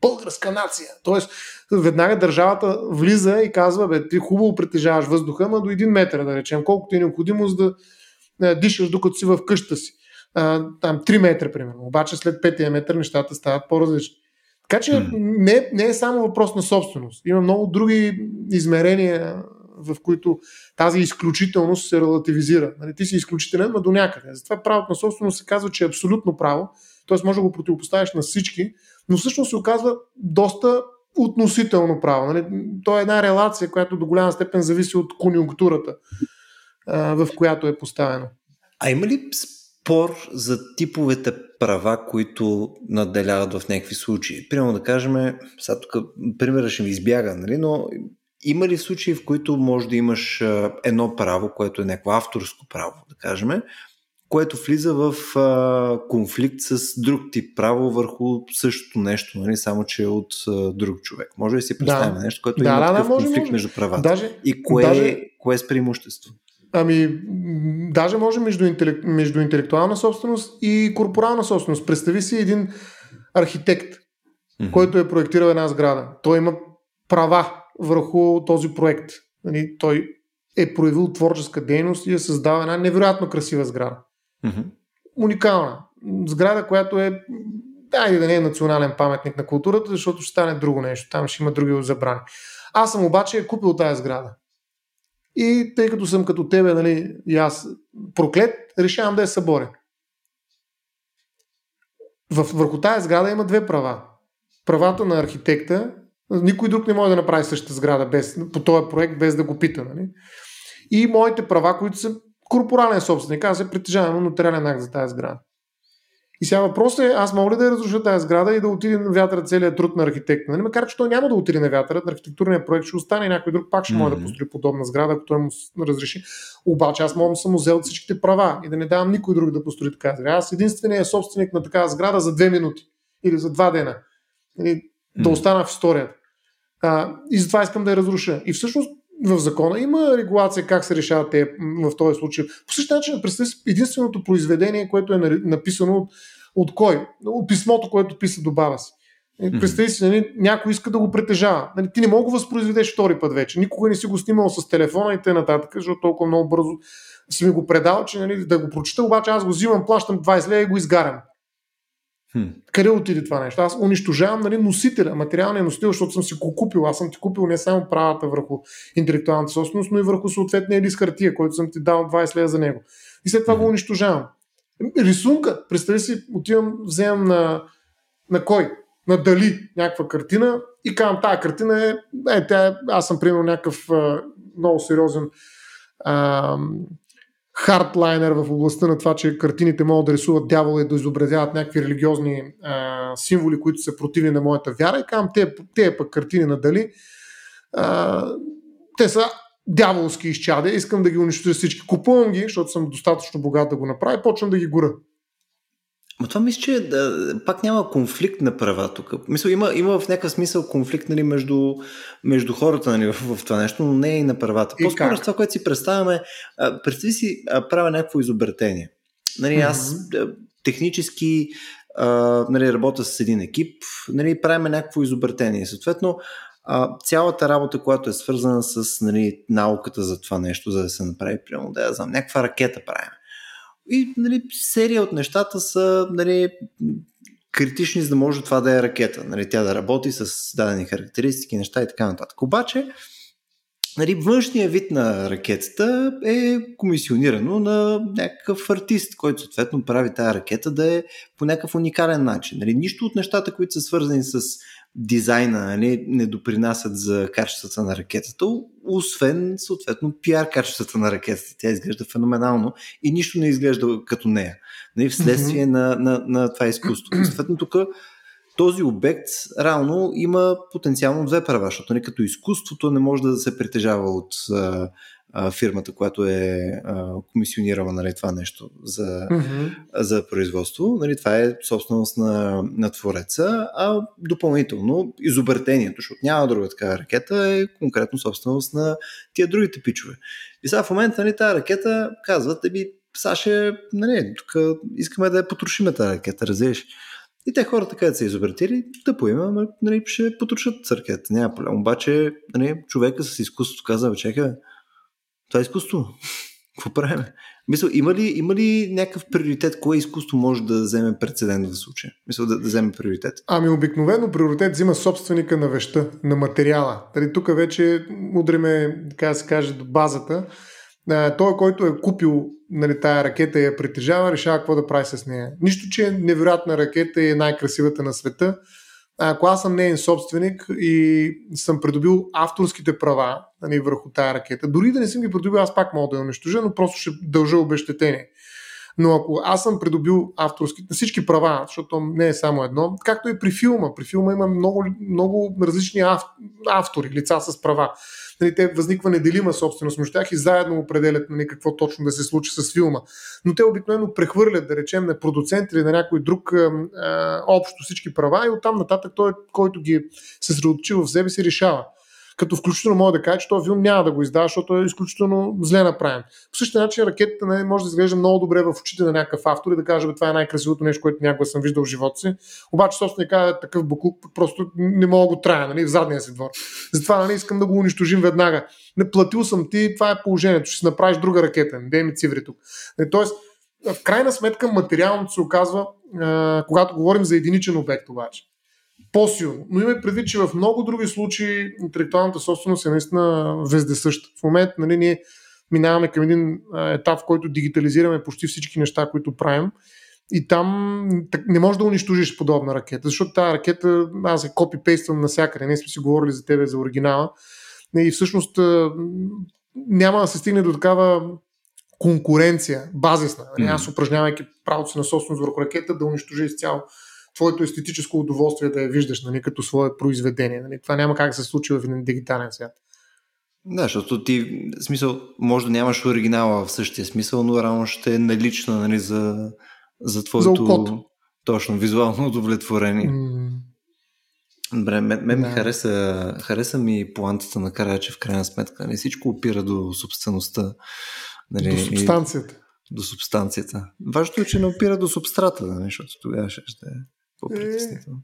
българска нация. Тоест, веднага държавата влиза и казва, бе, ти хубаво притежаваш въздуха, ма до един метър, да речем, колкото е необходимо, за да дишаш докато си в къща си. А, там 3 метра, примерно. Обаче след петия метър нещата стават по-различни. Така че не, не е само въпрос на собственост. Има много други измерения, в които тази изключителност се релативизира. Нали, ти си изключителен, но до някъде. Затова правото на собственост се казва, че е абсолютно право, т.е. може да го противопоставиш на всички, но всъщност се оказва доста относително право. Нали? То е една релация, която до голяма степен зависи от конюнктурата, в която е поставено. А има ли спор за типовете права, които наделяват в някакви случаи. Примерно да кажем, сега тук примерът ще ми избяга, нали, но има ли случаи, в които може да имаш едно право, което е някакво авторско право, да кажем, което влиза в а, конфликт с друг тип право върху същото нещо, нали, само че е от а, друг човек. Може да си представим да. нещо, което да, има да, такъв да, може, конфликт може. между правата. Даже, И кое, даже... кое е с преимущество? Ами, даже може между, интелек... между интелектуална собственост и корпорална собственост. Представи си един архитект, mm-hmm. който е проектирал една сграда. Той има права върху този проект. Нали, той е проявил творческа дейност и е създал една невероятно красива сграда. Mm-hmm. Уникална. Сграда, която е да, и да не е национален паметник на културата, защото ще стане друго нещо. Там ще има други забрани. Аз съм обаче купил тази сграда. И тъй като съм като тебе, нали, и аз проклет, решавам да я съборя. върху тази сграда има две права. Правата на архитекта, никой друг не може да направи същата сграда без, по този проект, без да го пита. Нали? И моите права, които са корпорален собственик. Аз се притежавам нотариален акт за тази сграда. И сега въпросът е, аз мога ли да я разруша тази сграда и да отиде на вятъра целият труд на архитекта? Нали? Макар, че той няма да отиде на вятъра, на архитектурния проект ще остане и някой друг пак ще mm-hmm. може да построи подобна сграда, ако той му разреши. Обаче аз мога да съм взел всичките права и да не давам никой друг да построи така сграда. Аз единствения собственик на такава сграда за две минути или за два дена. Нали? Mm-hmm. Да остана в историята. А, и затова искам да я разруша. И всъщност в закона има регулация как се решават те в този случай. По същия начин, представи единственото произведение, което е написано от, от кой? От писмото, което писа до баба си. Mm-hmm. Представи си, нали, някой иска да го притежава. Нали, ти не мога да възпроизведеш втори път вече. Никога не си го снимал с телефона и т.н. защото толкова много бързо си ми го предал, че нали, да го прочита, обаче аз го взимам, плащам 20 лева и го изгарям. Хм. Къде отиде това нещо? Аз унищожавам нали, носителя, материалния носител, защото съм си го купил. Аз съм ти купил не само правата върху интелектуалната собственост, но и върху съответния лист хартия, който съм ти дал 20 лева за него. И след това го унищожавам. Рисунка, представи си, отивам, вземам на, на кой? На Дали някаква картина и казвам, тази картина е, е тя, аз съм примерно някакъв а, много сериозен а, хардлайнер в областта на това, че картините могат да рисуват дявола и да изобразяват някакви религиозни а, символи, които са противни на моята вяра. И казвам, те, те пък картини на Дали, а, те са дяволски изчадя, искам да ги унищожа всички. Купувам ги, защото съм достатъчно богат да го направя и почвам да ги гора. Но това мисля, че да, пак няма конфликт на права тук. Мисля, има, има в някакъв смисъл конфликт нали, между, между хората нали, в, в това нещо, но не и на правата. По-скоро с това, което си представяме, представи си, правя някакво изобретение. Нали, аз mm-hmm. технически а, нали, работя с един екип, нали, правим някакво изобретение. Съответно, а, цялата работа, която е свързана с нали, науката за това нещо, за да се направи, примерно, да я знам, някаква ракета правим. И нали, серия от нещата са нали, критични, за да може това да е ракета. Нали, тя да работи с дадени характеристики, неща и така нататък. Обаче, нали, външният вид на ракетата е комисионирано на някакъв артист, който съответно прави тази ракета да е по някакъв уникален начин. Нали, нищо от нещата, които са свързани с дизайна нали, не допринасят за качествата на ракетата, освен съответно пиар качествата на ракетата. Тя изглежда феноменално и нищо не изглежда като нея. Нали, вследствие mm-hmm. на, на, на това изкуство. *clears throat* Съответно тук този обект реално има потенциално две права, защото нали, като изкуството не може да се притежава от а, а, фирмата, която е а, комисионирала нали, това нещо за, mm-hmm. за производство. Нали, това е собственост на, на твореца, а допълнително изобретението, защото няма друга такава ракета, е конкретно собственост на тия другите пичове. И сега в момента нали, тази ракета казват, би, Саше, нали, тук искаме да я потрошиме тази ракета, разбираш. И те хората, където са изобретили, да поема, нали, ще потрошат ракета. Няма проблем. Обаче, нали, човека с изкуството казва, чекай, това е изкуство. Какво правим? Мисля, има ли, има ли някакъв приоритет? Кое изкуство може да вземе прецедент в случая? Мисля, да, да вземе приоритет. Ами обикновено приоритет взима собственика на веща, на материала. Тали, тук вече удриме, така да се каже, до базата. той, който е купил нали, тая ракета и я притежава, решава какво да прави с нея. Нищо, че невероятна ракета и е най-красивата на света, ако аз съм неен собственик и съм придобил авторските права нали, върху тази ракета, дори да не съм ги придобил, аз пак мога да я унищожа, но просто ще дължа обещетение. Но ако аз съм придобил авторски, всички права, защото не е само едно, както и при филма. При филма има много, много различни автори, лица с права нали, те възниква неделима собственост между тях и заедно определят нали, какво точно да се случи с филма. Но те обикновено прехвърлят, да речем, на продуцент или на някой друг а, общо всички права и оттам нататък той, който ги съсредоточи в себе си, решава като включително мога да кажа, че този филм няма да го издава, защото е изключително зле направен. По същия начин ракетата не, може да изглежда много добре в очите на някакъв автор и да каже, това е най-красивото нещо, което някога съм виждал в живота си. Обаче собственика е такъв буклук, просто не мога го трая, нали, в задния си двор. Затова нали, искам да го унищожим веднага. Не платил съм ти, това е положението, ще си направиш друга ракета, не ми циври тук. Нали, тоест, в крайна сметка материалното се оказва, когато говорим за единичен обект обаче по-силно. Но има предвид, че в много други случаи интелектуалната собственост е наистина вездесъща. В момента нали, ние минаваме към един етап, в който дигитализираме почти всички неща, които правим. И там не можеш да унищожиш подобна ракета, защото тази ракета, аз я копипействам навсякъде. Не сме си говорили за тебе, за оригинала. И всъщност няма да се стигне до такава конкуренция, базисна. Mm. Аз упражнявайки правото си на собственост върху ракета, да унищожа изцяло твоето естетическо удоволствие да я виждаш нали, като свое произведение. Нали. Това няма как да се случи в един дигитален свят. Да, защото ти, в смисъл, може да нямаш оригинала в същия смисъл, но рано ще е налична нали, за, за твоето за точно визуално удовлетворение. Mm. Добре, мен, мен да. ми хареса, хареса ми плантата на че в крайна сметка. Нали, всичко опира до собствеността. Нали, до субстанцията. И, до субстанцията. Важното е, че не опира до субстрата, нали, защото тогава ще е по-притеснително.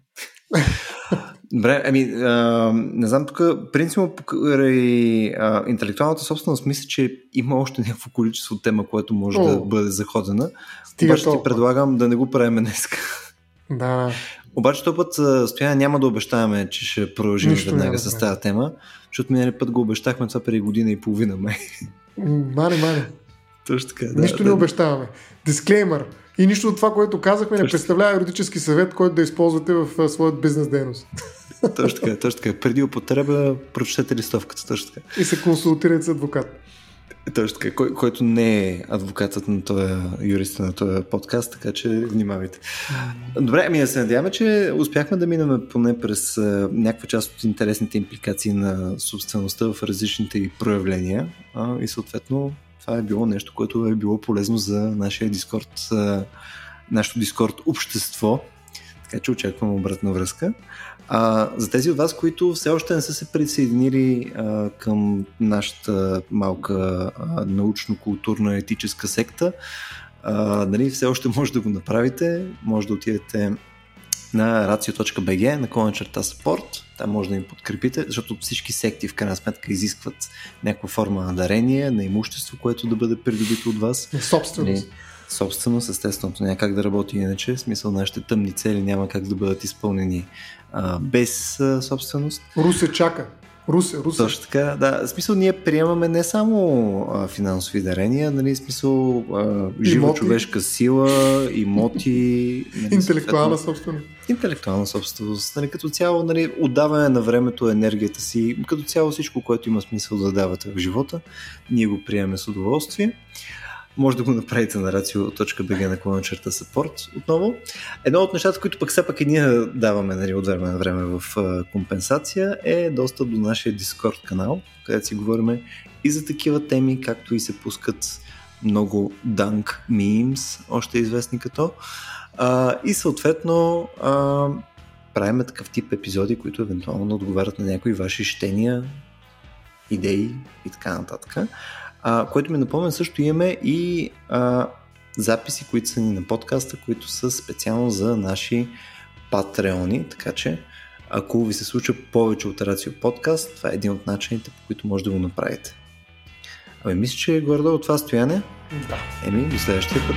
Добре, ами, а, не знам, тук принципно покрай интелектуалната собственост мисля, че има още някакво количество тема, което може О, да бъде заходена. Стига Обаче толкова. ти предлагам да не го правим днес. Да. Обаче този път стояне няма да обещаваме, че ще продължим Нищо веднага с тази тема, защото минали път го обещахме това преди година и половина май. Мане, мане. Точно така. Да, Нищо да. не обещаваме. Дисклеймър. И нищо от това, което казахме, не представлява юридически съвет, който да използвате в своят бизнес дейност. *laughs* Точно така, точно така. Преди употреба, прочетете листовката, точно така. И се консултирайте с адвокат. Точно така, кой, който не е адвокатът на този юриста на този подкаст, така че внимавайте. Добре, ами да се надяваме, че успяхме да минем поне през а, някаква част от интересните импликации на собствеността в различните и проявления а, и съответно това е било нещо, което е било полезно за нашия Дискорд, нашето Дискорд общество, така че очаквам обратна връзка. А, за тези от вас, които все още не са се присъединили а, към нашата малка а, научно-културна етическа секта, а, нали, все още може да го направите. Може да отидете на racio.bg, на черта support. Там може да им подкрепите, защото всички секти в крайна сметка изискват някаква форма на дарение, на имущество, което да бъде придобито от вас. На собственост. Нали, собственост, естествено, няма как да работи иначе. В смисъл, нашите тъмни цели няма как да бъдат изпълнени а, без а, собственост. Русе чака.Русе, Русе. Точно така, да. В смисъл, ние приемаме не само а, финансови дарения, нали, в смисъл а, жива имоти. човешка сила, имоти. *laughs* Нали, интелектуална собственост. Интелектуална собственост. Нали, като цяло, нали, отдаване на времето, енергията си, като цяло всичко, което има смисъл да давате в живота, ние го приемаме с удоволствие може да го направите на racio.bg на клона черта support отново. Едно от нещата, които пък все пак и ние даваме нали, от време на време в компенсация е достъп до нашия Discord канал, където си говорим и за такива теми, както и се пускат много Dunk Memes, още известни като. Uh, и съответно uh, правим такъв тип епизоди, които евентуално отговарят на някои ваши щения, идеи и така нататък. А, което ми напомня също имаме и а, записи, които са ни на подкаста, които са специално за наши патреони, така че ако ви се случва повече от Рацио подкаст, това е един от начините, по които може да го направите. Ами мисля, че е горе от това стояне. Да. Еми, до следващия път.